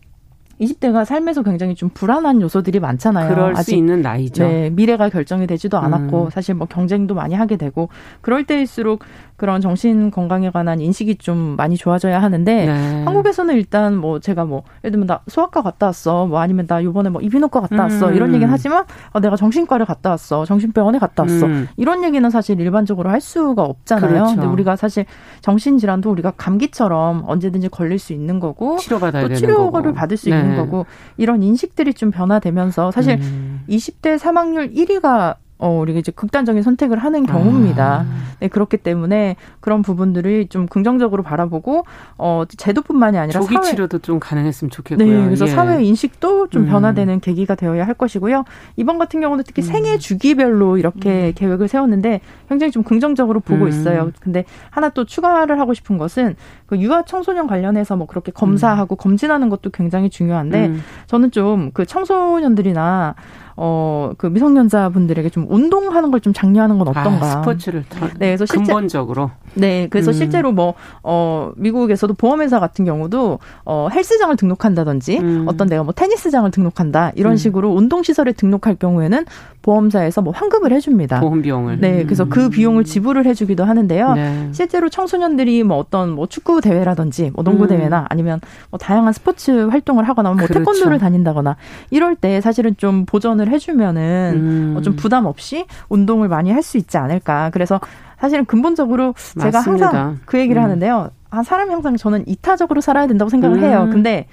20대가 삶에서 굉장히 좀 불안한 요소들이 많잖아요. 그럴 아직, 수 있는 나이죠. 네, 미래가 결정이 되지도 않았고 음. 사실 뭐 경쟁도 많이 하게 되고 그럴 때일수록 그런 정신 건강에 관한 인식이 좀 많이 좋아져야 하는데 네. 한국에서는 일단 뭐 제가 뭐 예를 들면 나 소아과 갔다 왔어 뭐 아니면 나 요번에 뭐 이비인후과 갔다 왔어 음. 이런 얘기는 하지만 어, 내가 정신과를 갔다 왔어 정신병원에 갔다 왔어 음. 이런 얘기는 사실 일반적으로 할 수가 없잖아요. 그렇죠. 근데 우리가 사실 정신 질환도 우리가 감기처럼 언제든지 걸릴 수 있는 거고 치료받아야 또 치료를 받을 수 네. 있는 거고 이런 인식들이 좀 변화되면서 사실 음. 20대 사망률 1위가 어, 우리가 이제 극단적인 선택을 하는 경우입니다. 아. 네, 그렇기 때문에 그런 부분들을 좀 긍정적으로 바라보고, 어, 제도뿐만이 아니라. 조기 사회... 치료도 좀 가능했으면 좋겠고요. 네, 그래서 예. 사회 인식도 좀 음. 변화되는 계기가 되어야 할 것이고요. 이번 같은 경우는 특히 음. 생애 주기별로 이렇게 음. 계획을 세웠는데 굉장히 좀 긍정적으로 보고 음. 있어요. 근데 하나 또 추가를 하고 싶은 것은 그 유아 청소년 관련해서 뭐 그렇게 검사하고 음. 검진하는 것도 굉장히 중요한데 음. 저는 좀 그 청소년들이나 어, 그 미성년자 분들에게 좀 운동하는 걸 좀 장려하는 건 어떤가. 아, 스포츠를 네, 그래서 실제, 근본적으로. 네, 그래서 음. 실제로 뭐, 어, 미국에서도 보험회사 같은 경우도, 어, 헬스장을 등록한다든지, 음. 어떤 내가 뭐 테니스장을 등록한다, 이런 음. 식으로 운동시설에 등록할 경우에는 보험사에서 뭐 환급을 해줍니다. 보험 비용을. 네, 그래서 그 음. 비용을 지불을 해주기도 하는데요. 네. 실제로 청소년들이 뭐 어떤 뭐 축구 대회라든지, 뭐 농구 음. 대회나 아니면 뭐 다양한 스포츠 활동을 하거나 뭐 그렇죠. 태권도를 다닌다거나 이럴 때 사실은 좀 보전을 해주면은 음. 어, 좀 부담 없이 운동을 많이 할 수 있지 않을까. 그래서 사실은 근본적으로 제가 맞습니다. 항상 그 얘기를 음. 하는데요. 아, 사람이 항상 저는 이타적으로 살아야 된다고 생각을 음. 해요. 근데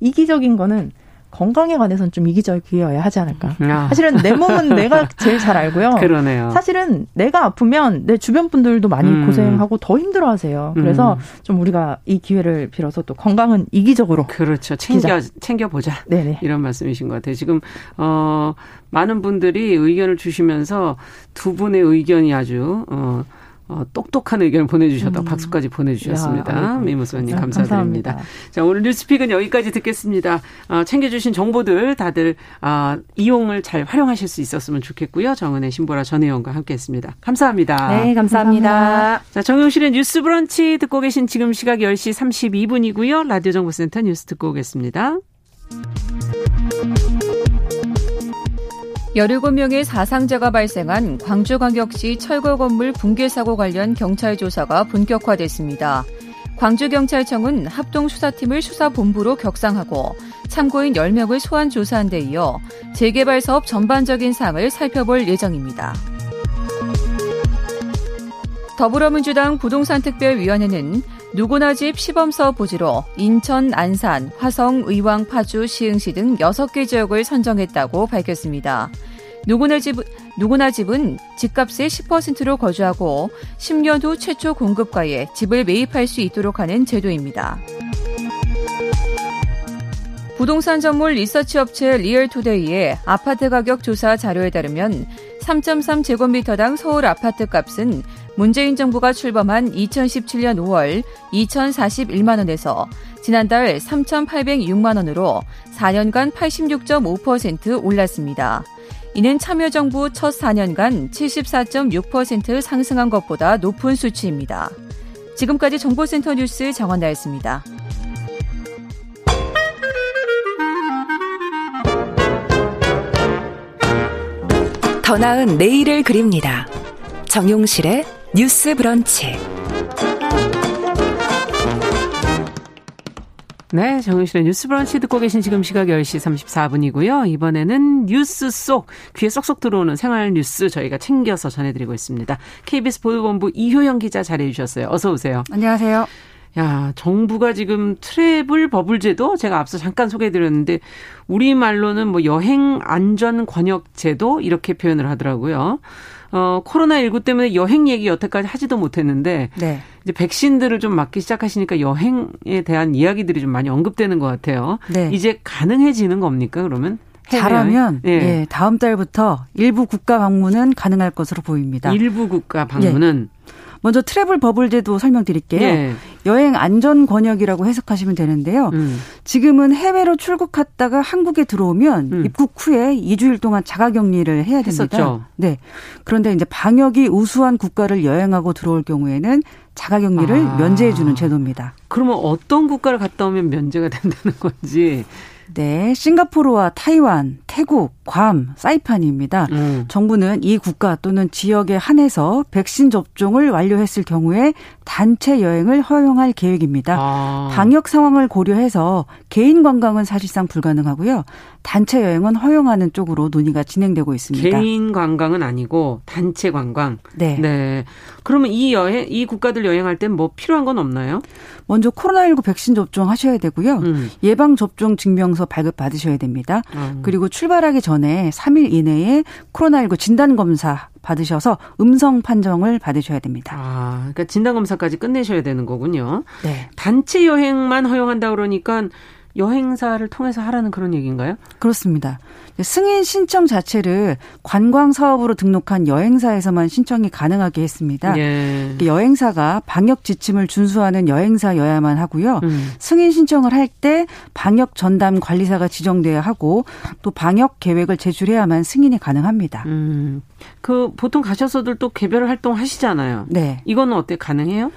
이기적인 거는 건강에 관해서는 좀 이기적이어야 하지 않을까. 아. 사실은 내 몸은 [LAUGHS] 내가 제일 잘 알고요. 그러네요. 사실은 내가 아프면 내 주변 분들도 많이 음. 고생하고 더 힘들어 하세요. 그래서 음. 좀 우리가 이 기회를 빌어서 또 건강은 이기적으로 그렇죠. 챙겨 챙겨 보자. 네네. 이런 말씀이신 것 같아요. 지금 어 많은 분들이 의견을 주시면서 두 분의 의견이 아주 어 어, 똑똑한 의견을 보내주셨다고 음. 박수까지 보내주셨습니다. 미무소님 네, 감사드립니다. 감사합니다. 자, 오늘 뉴스픽은 여기까지 듣겠습니다. 어, 챙겨주신 정보들 다들 어, 이용을 잘 활용하실 수 있었으면 좋겠고요. 정은혜 신보라 전 의원과 함께했습니다. 감사합니다. 네, 감사합니다. 감사합니다. 자, 정용실의 뉴스 브런치 듣고 계신 지금 시각 10시 32분이고요. 라디오 정보센터 뉴스 듣고 오겠습니다. 17명의 사상자가 발생한 광주광역시 철거 건물 붕괴 사고 관련 경찰 조사가 본격화됐습니다. 광주경찰청은 합동수사팀을 수사본부로 격상하고 참고인 10명을 소환 조사한 데 이어 재개발 사업 전반적인 사항을 살펴볼 예정입니다. 더불어민주당 부동산특별위원회는 누구나 집 시범사업 부지로 인천, 안산, 화성, 의왕, 파주, 시흥시 등 6개 지역을 선정했다고 밝혔습니다. 누구나 집, 누구나 집은 집값의 10%로 거주하고 10년 후 최초 공급가에 집을 매입할 수 있도록 하는 제도입니다. 부동산 전문 리서치 업체 리얼투데이의 아파트 가격 조사 자료에 따르면 3.3제곱미터당 서울 아파트 값은 문재인 정부가 출범한 2017년 5월 2,041만 원에서 지난달 3,806만 원으로 4년간 86.5% 올랐습니다. 이는 참여정부 첫 4년간 74.6% 상승한 것보다 높은 수치입니다. 지금까지 정보센터 뉴스 정원나였습니다. 더 나은 내일을 그립니다. 정용실의 뉴스 브런치. 네, 정윤실의 뉴스 브런치 듣고 계신 지금 시각 10시 34분이고요. 이번에는 뉴스 속, 귀에 쏙쏙 들어오는 생활 뉴스 저희가 챙겨서 전해드리고 있습니다. KBS 보도본부 이효영 기자 자리해 주셨어요. 어서 오세요. 안녕하세요. 야, 정부가 지금 트래블 버블 제도 제가 앞서 잠깐 소개해 드렸는데 우리말로는 뭐 여행 안전 권역 제도 이렇게 표현을 하더라고요. 어, 코로나19 때문에 여행 얘기 여태까지 하지도 못했는데 네. 이제 백신들을 좀 맞기 시작하시니까 여행에 대한 이야기들이 좀 많이 언급되는 것 같아요. 네. 이제 가능해지는 겁니까 그러면? 잘하면 예. 예. 다음 달부터 일부 국가 방문은 가능할 것으로 보입니다. 일부 국가 방문은 예. 먼저 트래블 버블 제도 설명드릴게요. 예. 여행 안전 권역이라고 해석하시면 되는데요. 음. 지금은 해외로 출국했다가 한국에 들어오면 음. 입국 후에 2주일 동안 자가 격리를 해야 됩니다. 했었죠. 네. 그런데 이제 방역이 우수한 국가를 여행하고 들어올 경우에는 자가 격리를 아. 면제해 주는 제도입니다. 그러면 어떤 국가를 갔다 오면 면제가 된다는 건지 네, 싱가포르와 타이완, 태국, 괌, 사이판입니다. 음. 정부는 이 국가 또는 지역에 한해서 백신 접종을 완료했을 경우에 단체 여행을 허용할 계획입니다. 아. 방역 상황을 고려해서 개인 관광은 사실상 불가능하고요. 단체 여행은 허용하는 쪽으로 논의가 진행되고 있습니다. 개인 관광은 아니고 단체 관광. 네. 네. 그러면 이 여행 이 국가들 여행할 땐 뭐 필요한 건 없나요? 먼저 코로나19 백신 접종 하셔야 되고요. 음. 예방 접종 증명서 발급 받으셔야 됩니다. 음. 그리고 출발하기 전에 3일 이내에 코로나19 진단 검사 받으셔서 음성 판정을 받으셔야 됩니다. 아, 그러니까 진단 검사까지 끝내셔야 되는 거군요. 네. 단체 여행만 허용한다 그러니까 여행사를 통해서 하라는 그런 얘기인가요? 그렇습니다. 승인 신청 자체를 관광 사업으로 등록한 여행사에서만 신청이 가능하게 했습니다. 예. 여행사가 방역 지침을 준수하는 여행사여야만 하고요. 음. 승인 신청을 할 때 방역 전담 관리사가 지정돼야 하고 또 방역 계획을 제출해야만 승인이 가능합니다. 음. 그 보통 가셔서들 또 개별 활동 하시잖아요. 네. 이거는 어때 가능해요?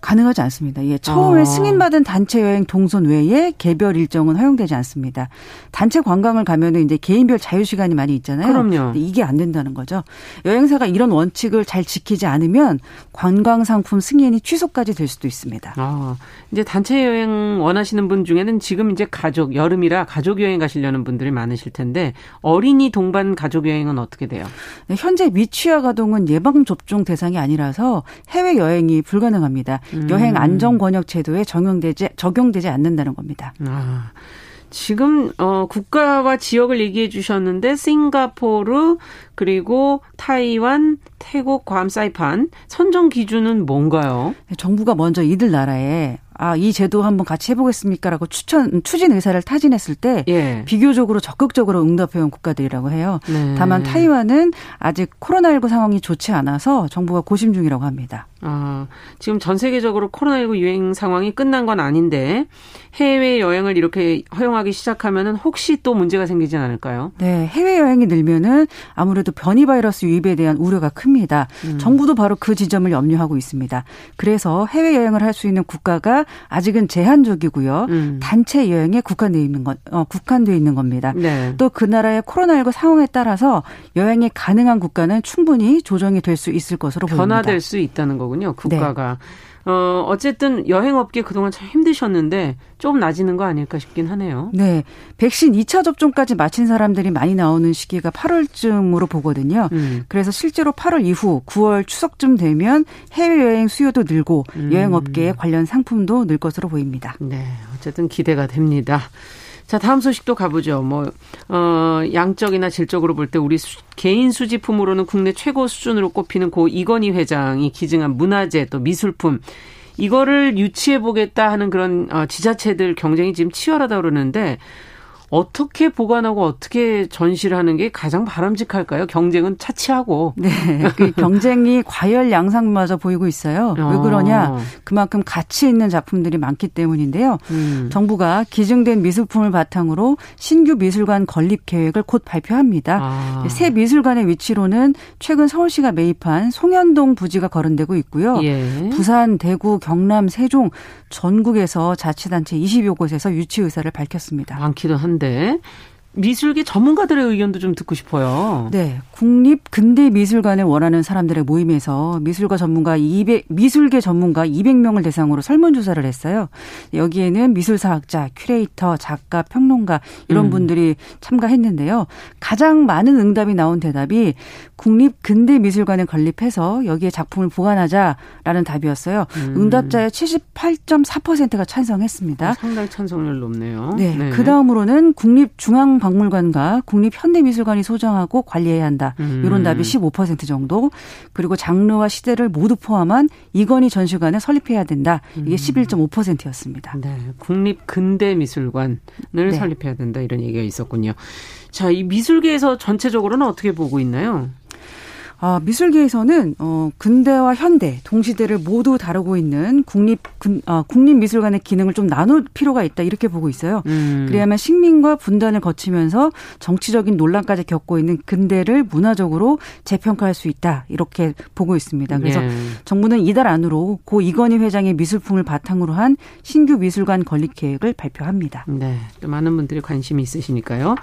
가능하지 않습니다. 예, 처음에 아. 승인받은 단체 여행 동선 외에 개별 일정은 허용되지 않습니다. 단체 관광을 가면은 이제 개인별 자유 시간이 많이 있잖아요. 그럼요. 이게 안 된다는 거죠. 여행사가 이런 원칙을 잘 지키지 않으면 관광 상품 승인이 취소까지 될 수도 있습니다. 아, 이제 단체 여행 원하시는 분 중에는 지금 이제 가족 여름이라 가족 여행 가시려는 분들이 많으실 텐데 어린이 동반 가족 여행은 어떻게 돼요? 네, 현재 미취학 아동은 예방 접종 대상이 아니라서 해외 여행이 불가능합니다. 음. 여행 안전 권역 제도에 적용되지 적용되지 않는다는 겁니다. 아. 지금 어 국가와 지역을 얘기해 주셨는데 싱가포르 그리고 타이완, 태국, 괌, 사이판 선정 기준은 뭔가요? 네, 정부가 먼저 이들 나라에 아, 이 제도 한번 같이 해보겠습니까라고 추천, 추진 의사를 타진했을 때 예. 비교적으로 적극적으로 응답해온 국가들이라고 해요. 네. 다만 타이완은 아직 코로나19 상황이 좋지 않아서 정부가 고심 중이라고 합니다. 아, 지금 전 세계적으로 코로나19 유행 상황이 끝난 건 아닌데 해외 여행을 이렇게 허용하기 시작하면은 혹시 또 문제가 생기진 않을까요? 네, 해외 여행이 늘면은 아무래도 변이 바이러스 유입에 대한 우려가 큽니다. 음. 정부도 바로 그 지점을 염려하고 있습니다. 그래서 해외 여행을 할 수 있는 국가가 아직은 제한적이고요. 음. 단체 여행에 국한되어 있는 것, 어, 국한되어 있는 겁니다. 네. 또그 나라의 코로나19 상황에 따라서 여행이 가능한 국가는 충분히 조정이 될 수 있을 것으로 변화될 보입니다. 변화될 수 있다는 거군요. 국가가. 네. 어, 어쨌든 여행업계 그동안 참 힘드셨는데 조금 나아지는 거 아닐까 싶긴 하네요. 네. 백신 2차 접종까지 마친 사람들이 많이 나오는 시기가 8월쯤으로 보거든요. 음. 그래서 실제로 8월 이후 9월 추석쯤 되면 해외여행 수요도 늘고 음. 여행업계에 관련 상품도 늘 것으로 보입니다. 네. 어쨌든 기대가 됩니다. 자, 다음 소식도 가보죠. 뭐, 어, 양적이나 질적으로 볼 때 우리 수, 개인 수집품으로는 국내 최고 수준으로 꼽히는 고 이건희 회장이 기증한 문화재 또 미술품 이거를 유치해 보겠다 하는 그런 어, 지자체들 경쟁이 지금 치열하다 그러는데 어떻게 보관하고 어떻게 전시를 하는 게 가장 바람직할까요? 경쟁은 차치하고. 네. 그 [LAUGHS] 경쟁이 과열 양상마저 보이고 있어요. 왜 어. 그러냐? 그만큼 가치 있는 작품들이 많기 때문인데요. 음. 정부가 기증된 미술품을 바탕으로 신규 미술관 건립 계획을 곧 발표합니다. 아. 새 미술관의 위치로는 최근 서울시가 매입한 송현동 부지가 거론되고 있고요. 예. 부산, 대구, 경남, 세종 전국에서 자치단체 20여 곳에서 유치 의사를 밝혔습니다. 많기도 한데 미술계 전문가들의 의견도 좀 듣고 싶어요. 네. 국립 근대 미술관을 원하는 사람들의 모임에서 미술가 전문가 200 미술계 전문가 200명을 대상으로 설문 조사를 했어요. 여기에는 미술사학자, 큐레이터, 작가, 평론가 이런 음. 분들이 참가했는데요. 가장 많은 응답이 나온 대답이 국립 근대 미술관을 건립해서 여기에 작품을 보관하자라는 답이었어요. 음. 응답자의 78.4%가 찬성했습니다. 상당히 찬성률 높네요. 네. 네. 그 다음으로는 국립 중앙 박물관과 국립현대미술관이 소장하고 관리해야 한다. 음. 이런 답이 15% 정도. 그리고 장르와 시대를 모두 포함한 이건희 전시관을 설립해야 된다. 이게 11.5%였습니다. 음. 네. 국립근대미술관을 네. 설립해야 된다. 이런 얘기가 있었군요. 자, 이 미술계에서 전체적으로는 어떻게 보고 있나요? 아, 미술계에서는 어, 근대와 현대, 동시대를 모두 다루고 있는 국립 근, 어, 국립미술관의 기능을 좀 나눌 필요가 있다 이렇게 보고 있어요. 음. 그래야만 식민과 분단을 거치면서 정치적인 논란까지 겪고 있는 근대를 문화적으로 재평가할 수 있다 이렇게 보고 있습니다. 그래서 예. 정부는 이달 안으로 고 이건희 회장의 미술품을 바탕으로 한 신규 미술관 건립 계획을 발표합니다. 네, 또 많은 분들이 관심이 있으시니까요.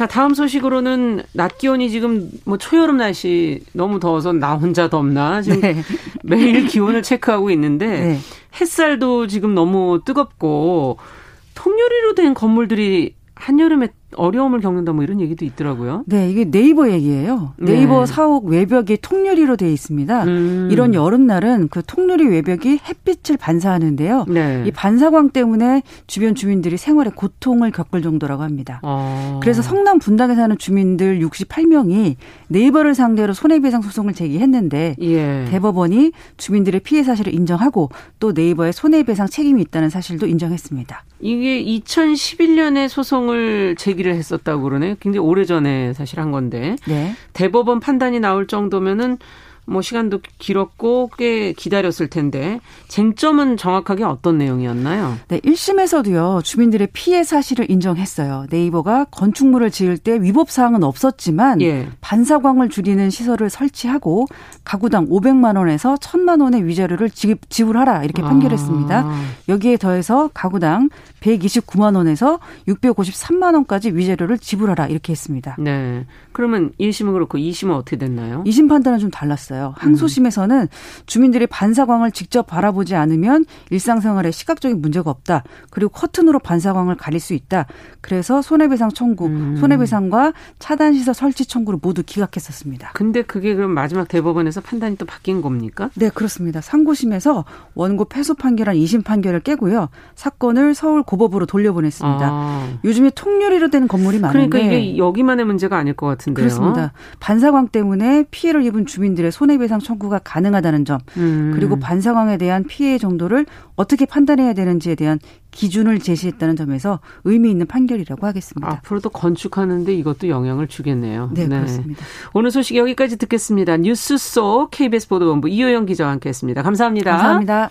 자, 다음 소식으로는 낮 기온이 지금 뭐 초여름 날씨 너무 더워서 나 혼자 덥나 지금 네. 매일 기온을 체크하고 있는데 네. 햇살도 지금 너무 뜨겁고 통유리로 된 건물들이 한여름에 어려움을 겪는다 뭐 이런 얘기도 있더라고요. 네, 이게 네이버 얘기예요. 네이버 네. 사옥 외벽이 통유리로 되어 있습니다. 음. 이런 여름날은 그 통유리 외벽이 햇빛을 반사하는데요. 네. 이 반사광 때문에 주변 주민들이 생활에 고통을 겪을 정도라고 합니다. 아. 그래서 성남 분당에 사는 주민들 68명이 네이버를 상대로 손해배상 소송을 제기했는데 예. 대법원이 주민들의 피해 사실을 인정하고 또 네이버의 손해배상 책임이 있다는 사실도 인정했습니다. 이게 2011년에 소송을 제기 를 했었다고 그러네요. 굉장히 오래전에 사실 한 건데. 네. 대법원 판단이 나올 정도면은 뭐 시간도 길었고 꽤 기다렸을 텐데 쟁점은 정확하게 어떤 내용이었나요? 네, 1심에서도요. 주민들의 피해 사실을 인정했어요. 네이버가 건축물을 지을 때 위법 사항은 없었지만 예. 반사광을 줄이는 시설을 설치하고 가구당 500만 원에서 1000만 원의 위자료를 지불하라 이렇게 판결했습니다. 아. 여기에 더해서 가구당 129만 원에서 653만 원까지 위자료를 지불하라 이렇게 했습니다. 네. 그러면 1심은 그렇고 2심은 어떻게 됐나요? 2심 판단은 좀 달랐어요. 항소심에서는 주민들이 반사광을 직접 바라보지 않으면 일상생활에 시각적인 문제가 없다. 그리고 커튼으로 반사광을 가릴 수 있다. 그래서 손해배상 청구, 음. 손해배상과 차단시설 설치 청구를 모두 기각했었습니다. 근데 그게 그럼 마지막 대법원에서 판단이 또 바뀐 겁니까? 네, 그렇습니다. 상고심에서 원고 패소 판결한 2심 판결을 깨고요. 사건을 서울 고법으로 돌려보냈습니다. 아. 요즘에 통유리로 된 건물이 많은데 그러니까 이게 여기만의 문제가 아닐 것 같은데요. 그렇습니다. 반사광 때문에 피해를 입은 주민들의 손해배상 청구가 가능하다는 점 음. 그리고 반사광에 대한 피해 정도를 어떻게 판단해야 되는지에 대한 기준을 제시했다는 점에서 의미 있는 판결이라고 하겠습니다. 앞으로도 건축하는데 이것도 영향을 주겠네요. 네, 네. 그렇습니다. 오늘 소식 여기까지 듣겠습니다. 뉴스 속 KBS 보도본부 이효영 기자와 함께했습니다. 감사합니다. 감사합니다.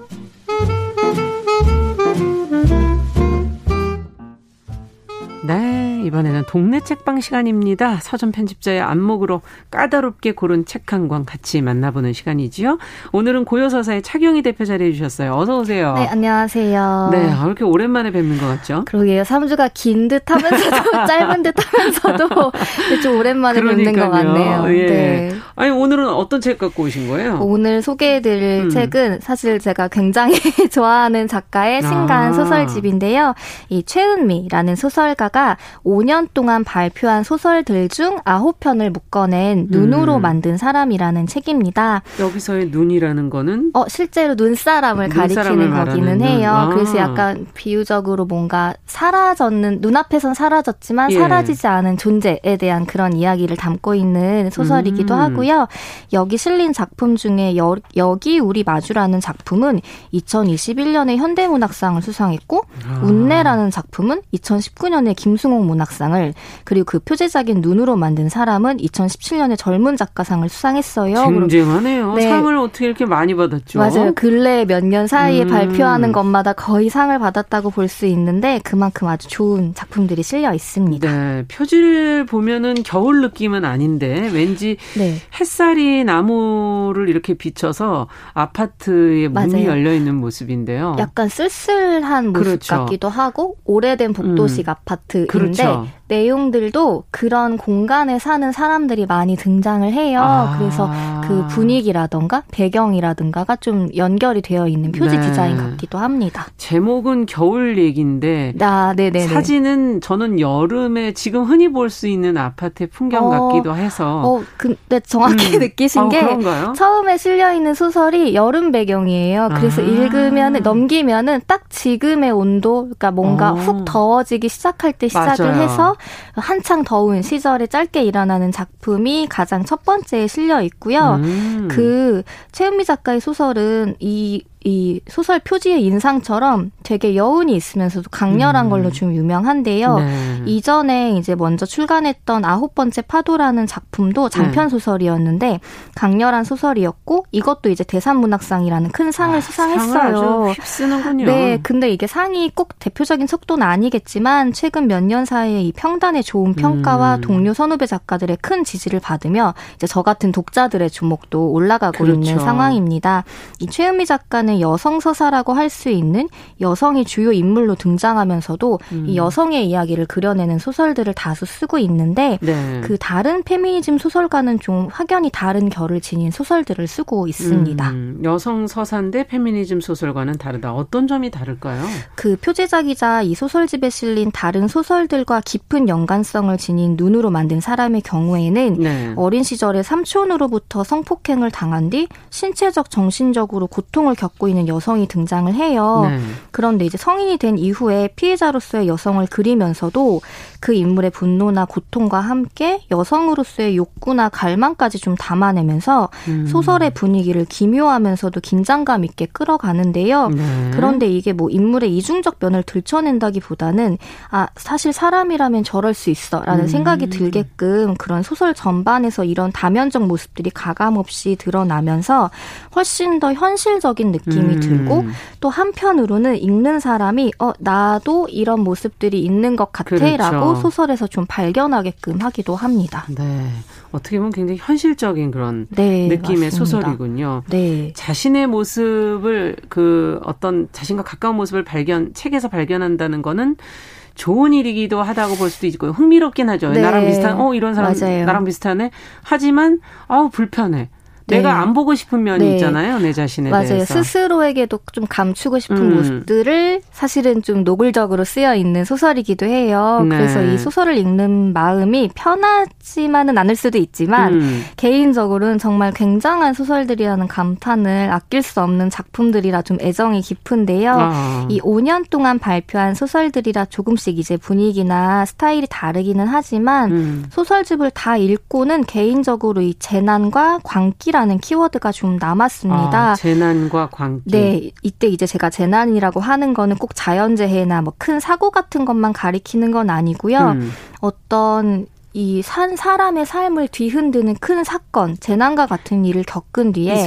네, 이번에는 동네 책방 시간입니다. 서점 편집자의 안목으로 까다롭게 고른 책 한 권 같이 만나보는 시간이지요. 오늘은 고요서사의 차경희 대표 자리해 주셨어요. 어서 오세요. 네, 안녕하세요. 네, 아, 이렇게 오랜만에 뵙는 것 같죠? 그러게요. 3주가 긴 듯 하면서도 [LAUGHS] 짧은 듯 하면서도 좀 오랜만에 뵙는 것 같네요. 예. 네. 아니, 오늘은 어떤 책 갖고 오신 거예요? 오늘 소개해드릴 음. 책은 사실 제가 굉장히 [LAUGHS] 좋아하는 작가의 신간 아. 소설집인데요. 이 최은미라는 소설가가 5년 동안 발표한 소설들 중 9편을 묶어낸 눈으로 음. 만든 사람이라는 책입니다. 여기서의 눈이라는 거는? 어, 실제로 눈사람을 가리키는 거기는 해요. 아. 그래서 약간 비유적으로 뭔가 사라졌는, 눈앞에선 사라졌지만 예. 사라지지 않은 존재에 대한 그런 이야기를 담고 있는 소설이기도 음. 하고요. 여기 실린 작품 중에 여, 여기 우리 마주라는 작품은 2021년에 현대문학상을 수상했고, 아. 운내라는 작품은 2019년에 김승옥 문학 문학상을 그리고 그 표제작인 눈으로 만든 사람은 2017년에 젊은 작가상을 수상했어요. 쟁쟁하네요. 네. 상을 어떻게 이렇게 많이 받았죠? 맞아요. 근래 몇 년 사이에 음. 발표하는 것마다 거의 상을 받았다고 볼 수 있는데 그만큼 아주 좋은 작품들이 실려 있습니다. 네. 표지를 보면은 겨울 느낌은 아닌데 왠지 네. 햇살이 나무를 이렇게 비춰서 아파트에 문이 열려 있는 모습인데요. 약간 쓸쓸한 모습 그렇죠. 같기도 하고 오래된 복도식 음. 아파트인데 그렇죠. 내용들도 그런 공간에 사는 사람들이 많이 등장을 해요. 아. 그래서 그 분위기라던가 배경이라든가가 좀 연결이 되어 있는 표지 네. 디자인 같기도 합니다. 제목은 겨울 얘기인데 아, 네네 사진은 저는 여름에 지금 흔히 볼 수 있는 아파트의 풍경 어, 같기도 해서. 어, 근데 정확히 음. 느끼신 어, 게 그런가요? 처음에 실려 있는 소설이 여름 배경이에요. 그래서 아. 읽으면 넘기면은 딱 지금의 온도, 그러니까 뭔가 어. 훅 더워지기 시작할 때 시작을 맞아요. 해서 한창 더운 시절에 짧게 일어나는 작품이 가장 첫 번째에 실려 있고요. 음. 그 최은미 작가의 소설은 이이 소설 표지의 인상처럼 되게 여운이 있으면서도 강렬한 음. 걸로 좀 유명한데요. 네. 이전에 이제 먼저 출간했던 아홉 번째 파도라는 작품도 장편 네. 소설이었는데 강렬한 소설이었고 이것도 이제 대산문학상이라는 큰 상을 아, 수상했어요. 휩쓰는군요. 네, 근데 이게 상이 꼭 대표적인 속도는 아니겠지만 최근 몇 년 사이에 이 평단의 좋은 평가와 음. 동료 선후배 작가들의 큰 지지를 받으며 이제 저 같은 독자들의 주목도 올라가고 그렇죠. 있는 상황입니다. 이 최은미 작가는 보면은 여성 서사라고 할 수 있는 여성이 주요 인물로 등장하면서도 음. 이 여성의 이야기를 그려내는 소설들을 다수 쓰고 있는데 네. 그 다른 페미니즘 소설과는 좀 확연히 다른 결을 지닌 소설들을 쓰고 있습니다. 음, 여성 서사인데 페미니즘 소설과는 다르다. 어떤 점이 다를까요? 그 표제작이자 이 소설집에 실린 다른 소설들과 깊은 연관성을 지닌 눈으로 만든 사람의 경우에는 네. 어린 시절에 삼촌으로부터 성폭행을 당한 뒤 신체적 정신적으로 고통을 겪고 갖고 있는 여성이 등장을 해요. 네. 그런데 이제 성인이 된 이후에 피해자로서의 여성을 그리면서도 그 인물의 분노나 고통과 함께 여성으로서의 욕구나 갈망까지 좀 담아내면서 음. 소설의 분위기를 기묘하면서도 긴장감 있게 끌어가는데요. 네. 그런데 이게 뭐 인물의 이중적 면을 들춰낸다기보다는 아 사실 사람이라면 저럴 수 있어라는 음. 생각이 들게끔 그런 소설 전반에서 이런 다면적 모습들이 가감없이 드러나면서 훨씬 더 현실적인 느낌 느낌이 음. 들고 또 한편으로는 읽는 사람이 어 나도 이런 모습들이 있는 것 같아라고 그렇죠. 소설에서 좀 발견하게끔 하기도 합니다. 네. 어떻게 보면 굉장히 현실적인 그런 네, 느낌의 맞습니다. 소설이군요. 네. 자신의 모습을 그 어떤 자신과 가까운 모습을 발견 책에서 발견한다는 거는 좋은 일이기도 하다고 볼 수도 있고 흥미롭긴 하죠. 네. 나랑 비슷한 어 이런 사람 맞아요. 나랑 비슷하네. 하지만 아우 불편해. 내가 네. 안 보고 싶은 면이 네. 있잖아요, 내 자신에 맞아요. 대해서. 스스로에게도 좀 감추고 싶은 음. 모습들을 사실은 좀 노골적으로 쓰여 있는 소설이기도 해요. 네. 그래서 이 소설을 읽는 마음이 편하지만은 않을 수도 있지만 음. 개인적으로는 정말 굉장한 소설들이라는 감탄을 아낄 수 없는 작품들이라 좀 애정이 깊은데요. 아. 이 5년 동안 발표한 소설들이라 조금씩 이제 분위기나 스타일이 다르기는 하지만 음. 소설집을 다 읽고는 개인적으로 이 재난과 광기라 재난이라는 키워드가 좀 남았습니다. 아, 재난과 광기. 네, 이때 이제 제가 재난이라고 하는 거는 꼭 자연재해나 뭐 큰 사고 같은 것만 가리키는 건 아니고요. 음. 어떤 이 산 사람의 삶을 뒤흔드는 큰 사건, 재난과 같은 일을 겪은 뒤에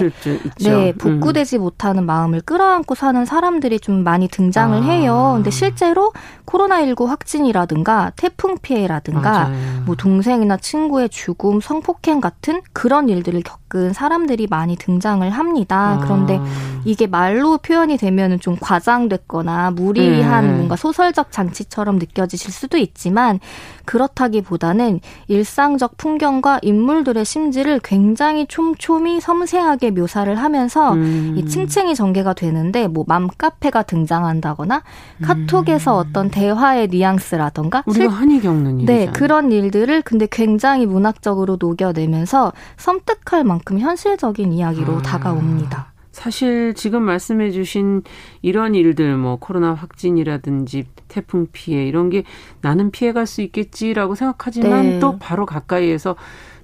네, 음. 복구되지 음. 못하는 마음을 끌어안고 사는 사람들이 좀 많이 등장을 아. 해요. 근데 실제로 코로나19 확진이라든가 태풍 피해라든가 맞아요. 뭐 동생이나 친구의 죽음, 성폭행 같은 그런 일들을 겪은 사람들이 많이 등장을 합니다. 아. 그런데 이게 말로 표현이 되면은 좀 과장됐거나 무리한 네. 뭔가 소설적 잔치처럼 느껴지실 수도 있지만 그렇다기보다는 일상적 풍경과 인물들의 심지를 굉장히 촘촘히 섬세하게 묘사를 하면서 음. 이 층층이 전개가 되는데 뭐 맘카페가 등장한다거나 카톡에서 음. 어떤 대화의 뉘앙스라던가 우리가 흔히 겪는 일이죠. 네, 그런 일들을 근데 굉장히 문학적으로 녹여내면서 섬뜩할 만큼 현실적인 이야기로 아. 다가옵니다. 사실 지금 말씀해 주신 이런 일들 뭐 코로나 확진이라든지 태풍 피해 이런 게 나는 피해 갈 수 있겠지라고 생각하지만 네. 또 바로 가까이에서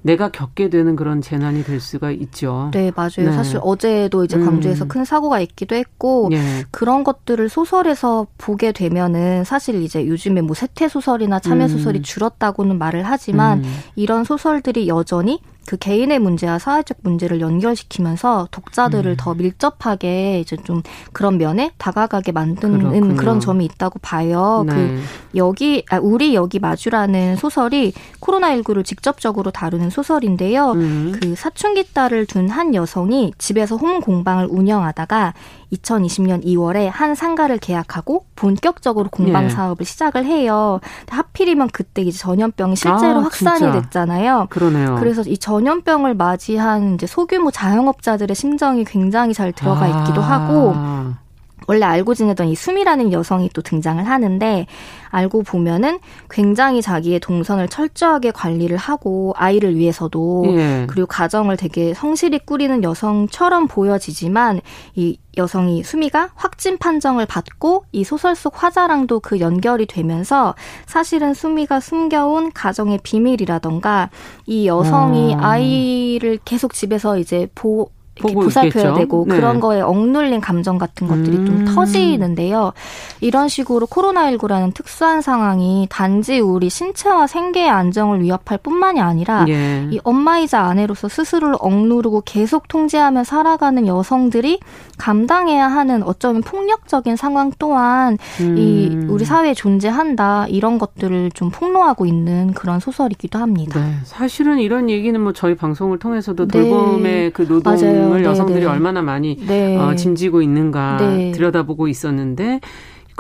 내가 겪게 되는 그런 재난이 될 수가 있죠. 네, 맞아요. 네. 사실 어제도 이제 광주에서 음. 큰 사고가 있기도 했고 네. 그런 것들을 소설에서 보게 되면은 사실 이제 요즘에 뭐 세태 소설이나 참여 음. 소설이 음. 줄었다고는 말을 하지만 음. 이런 소설들이 여전히 그 개인의 문제와 사회적 문제를 연결시키면서 독자들을 음. 더 밀접하게 이제 좀 그런 면에 다가가게 만드는 그렇군요. 그런 점이 있다고 봐요. 네. 그 여기 아, 우리 여기 마주라는 소설이 코로나19를 직접적으로 다루는 소설인데요. 음. 그 사춘기 딸을 둔 한 여성이 집에서 홈 공방을 운영하다가 2020년 2월에 한 상가를 계약하고 본격적으로 공방 예. 사업을 시작을 해요. 하필이면 그때 이제 전염병이 실제로 아, 확산이 진짜. 됐잖아요. 그러네요. 그래서 이 전염병을 맞이한 이제 소규모 자영업자들의 심정이 굉장히 잘 들어가 아. 있기도 하고 원래 알고 지내던 이 수미라는 여성이 또 등장을 하는데 알고 보면은 굉장히 자기의 동선을 철저하게 관리를 하고 아이를 위해서도 예. 그리고 가정을 되게 성실히 꾸리는 여성처럼 보여지지만 이 여성이 수미가 확진 판정을 받고 이 소설 속 화자랑도 그 연결이 되면서 사실은 수미가 숨겨온 가정의 비밀이라던가 이 여성이 음. 아이를 계속 집에서 이제 보 보살펴야. 되고 네. 그런 거에 억눌린 감정 같은 것들이 음. 좀 터지는데요. 이런 식으로 코로나19라는 특수한 상황이 단지 우리 신체와 생계의 안정을 위협할 뿐만이 아니라 예. 이 엄마이자 아내로서 스스로를 억누르고 계속 통제하며 살아가는 여성들이 감당해야 하는 어쩌면 폭력적인 상황 또한 음. 이 우리 사회에 존재한다 이런 것들을 좀 폭로하고 있는 그런 소설이기도 합니다. 네. 사실은 이런 얘기는 뭐 저희 방송을 통해서도 네. 돌봄의 그 노동 맞아요. 을 네, 여성들이 네. 얼마나 많이 네. 어, 짐지고 있는가 네. 들여다보고 있었는데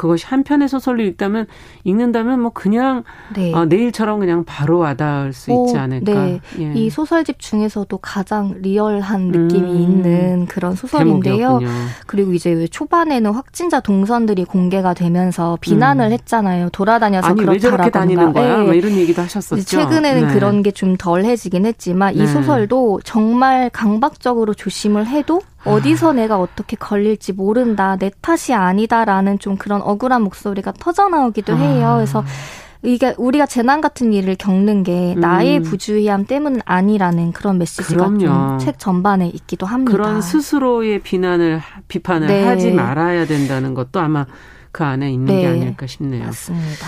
그것이 한 편의 소설로 읽다면 읽는다면 뭐 그냥 네. 어, 내일처럼 그냥 바로 와닿을 수 있지 않을까. 네. 예. 이 소설집 중에서도 가장 리얼한 느낌이 음. 있는 그런 소설인데요. 대목이었군요. 그리고 이제 왜 초반에는 확진자 동선들이 공개가 되면서 비난을 음. 했잖아요. 돌아다녀서 아니, 그렇다라던가. 왜 저렇게 다니는 거야? 네. 뭐 이런 얘기도 하셨었죠. 최근에는 네. 그런 게 좀 덜해지긴 했지만 이 소설도 정말 강박적으로 조심을 해도 어디서 내가 어떻게 걸릴지 모른다, 내 탓이 아니다라는 좀 그런 억울한 목소리가 터져나오기도 해요. 아. 그래서 이게 우리가 재난 같은 일을 겪는 게 음. 나의 부주의함 때문은 아니라는 그런 메시지가 좀책 전반에 있기도 합니다. 그런 스스로의 비난을 비판을 네. 하지 말아야 된다는 것도 아마 그 안에 있는 네. 게 아닐까 싶네요. 맞습니다.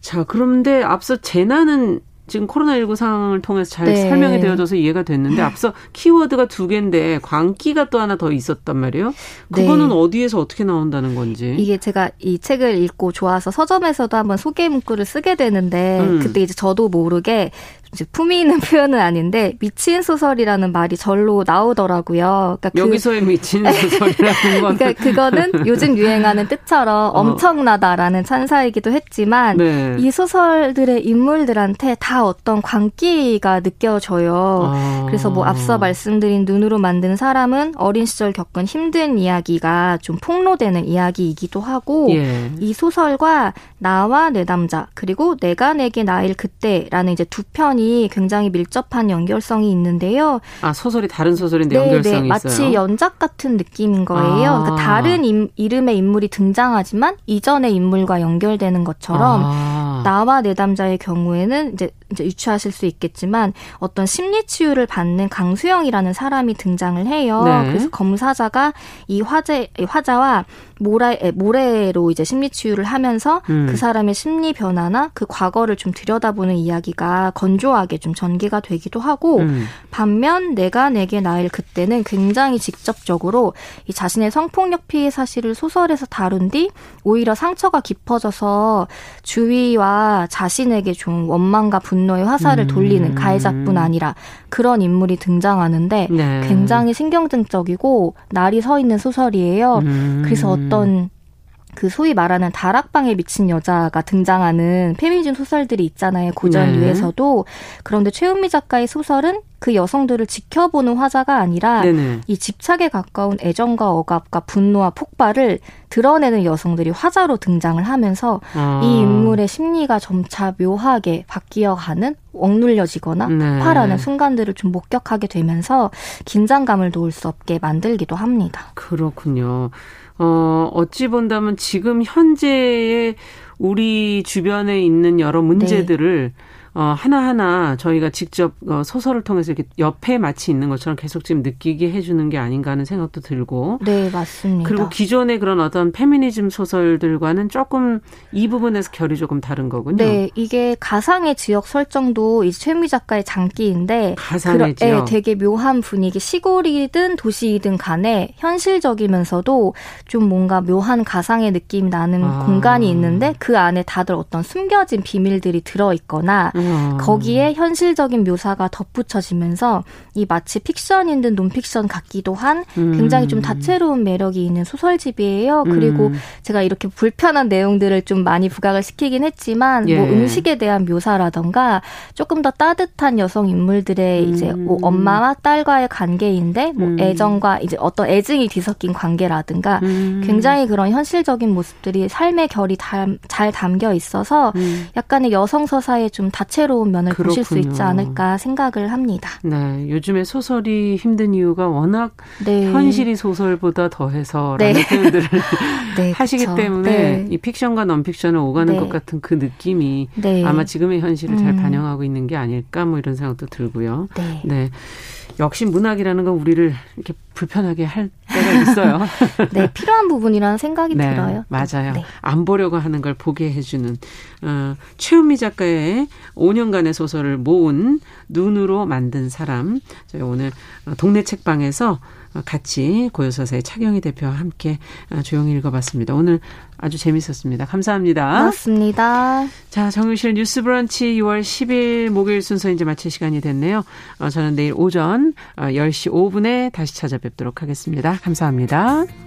자, 그런데 앞서 재난은 지금 코로나19 상황을 통해서 잘 네. 설명이 되어져서 이해가 됐는데 앞서 키워드가 두 개인데 광기가 또 하나 더 있었단 말이에요. 그거는 네. 어디에서 어떻게 나온다는 건지. 이게 제가 이 책을 읽고 좋아서 서점에서도 한번 소개 문구를 쓰게 되는데 음. 그때 이제 저도 모르게 이제 품위 있는 표현은 아닌데 미친 소설이라는 말이 절로 나오더라고요. 그러니까 그 여기서의 그, 미친 소설이라는 건 그러니까 그거는 요즘 유행하는 뜻처럼 어. 엄청나다라는 찬사이기도 했지만 네. 이 소설들의 인물들한테 다 어떤 광기가 느껴져요. 아. 그래서 뭐 앞서 말씀드린 눈으로 만든 사람은 어린 시절 겪은 힘든 이야기가 좀 폭로되는 이야기이기도 하고 예. 이 소설과 나와 내 남자 그리고 내가 내게 나일 그때라는 이제 두 편이 소설이 굉장히 밀접한 연결성이 있는데요. 아 소설이 다른 소설인데 네, 연결성이 네, 마치 있어요. 마치 연작 같은 느낌인 거예요. 아. 그러니까 다른 임, 이름의 인물이 등장하지만 이전의 인물과 연결되는 것처럼 아. 나와 내담자의 경우에는 이제 이제 유추하실 수 있겠지만 어떤 심리 치유를 받는 강수영이라는 사람이 등장을 해요. 네. 그래서 검사자가 이 화제 화자와 모래 모래로 이제 심리 치유를 하면서 음. 그 사람의 심리 변화나 그 과거를 좀 들여다보는 이야기가 건조하게 좀 전개가 되기도 하고 음. 반면 내가 내게 나일 그때는 굉장히 직접적으로 이 자신의 성폭력 피해 사실을 소설에서 다룬 뒤 오히려 상처가 깊어져서 주위와 자신에게 좀 원망과 분노 분노의 화살을 음. 돌리는 가해자뿐 아니라 그런 인물이 등장하는데 네. 굉장히 신경증적이고 날이 서 있는 소설이에요. 음. 그래서 어떤 그 소위 말하는 다락방에 미친 여자가 등장하는 페미니즘 소설들이 있잖아요. 고전류에서도. 네. 그런데 최은미 작가의 소설은 그 여성들을 지켜보는 화자가 아니라 네네. 이 집착에 가까운 애정과 억압과 분노와 폭발을 드러내는 여성들이 화자로 등장을 하면서 아. 이 인물의 심리가 점차 묘하게 바뀌어가는 억눌려지거나 네. 화라는 순간들을 좀 목격하게 되면서 긴장감을 놓을 수 없게 만들기도 합니다. 그렇군요. 어, 어찌 본다면 지금 현재의 우리 주변에 있는 여러 문제들을 네. 어, 하나하나 저희가 직접 어, 소설을 통해서 이렇게 옆에 마치 있는 것처럼 계속 지금 느끼게 해주는 게 아닌가 하는 생각도 들고. 네, 맞습니다. 그리고 기존의 그런 어떤 페미니즘 소설들과는 조금 이 부분에서 결이 조금 다른 거군요. 네, 이게 가상의 지역 설정도 이 최미 작가의 장기인데. 가상의 그러, 지역. 네, 되게 묘한 분위기. 시골이든 도시이든 간에 현실적이면서도 좀 뭔가 묘한 가상의 느낌이 나는 아. 공간이 있는데 그 안에 다들 어떤 숨겨진 비밀들이 들어있거나 음. 음. 거기에 현실적인 묘사가 덧붙여지면서 이 마치 픽션인 듯 논픽션 같기도 한 굉장히 좀 음. 다채로운 매력이 있는 소설집이에요. 그리고 음. 제가 이렇게 불편한 내용들을 좀 많이 부각을 시키긴 했지만 뭐 예. 뭐 음식에 대한 묘사라던가 조금 더 따뜻한 여성 인물들의 음. 이제 뭐 엄마와 딸과의 관계인데 뭐 음. 애정과 이제 어떤 애증이 뒤섞인 관계라든가 굉장히 그런 현실적인 모습들이 삶의 결이 달, 잘 담겨 있어서 약간의 여성 서사에 좀 다채 다채로운 면을 그렇군요. 보실 수 있지 않을까 생각을 합니다. 네, 요즘에 소설이 힘든 이유가 워낙 네. 현실이 소설보다 더해서라는 네. [LAUGHS] 표현들을 네, 하시기 그쵸. 때문에 네. 이 픽션과 넌픽션을 오가는 네. 것 같은 그 느낌이 네. 아마 지금의 현실을 음. 잘 반영하고 있는 게 아닐까 뭐 이런 생각도 들고요. 네. 역시 문학이라는 건 우리를 이렇게 불편하게 할 때가 있어요. [LAUGHS] 네, 필요한 부분이라는 생각이 네, 들어요. 맞아요. 네. 안 보려고 하는 걸 보게 해주는 어, 최은미 작가의 5년간의 소설을 모은 눈으로 만든 사람. 저희 오늘 동네 책방에서 같이 고요서사의 차경희 대표와 함께 조용히 읽어봤습니다. 오늘 아주 재밌었습니다. 감사합니다. 고맙습니다. 자, 정유실 뉴스 브런치 6월 10일 목요일 순서 이제 마칠 시간이 됐네요. 어, 저는 내일 오전 10시 어, 5분에 다시 찾아뵙도록 하겠습니다. 감사합니다.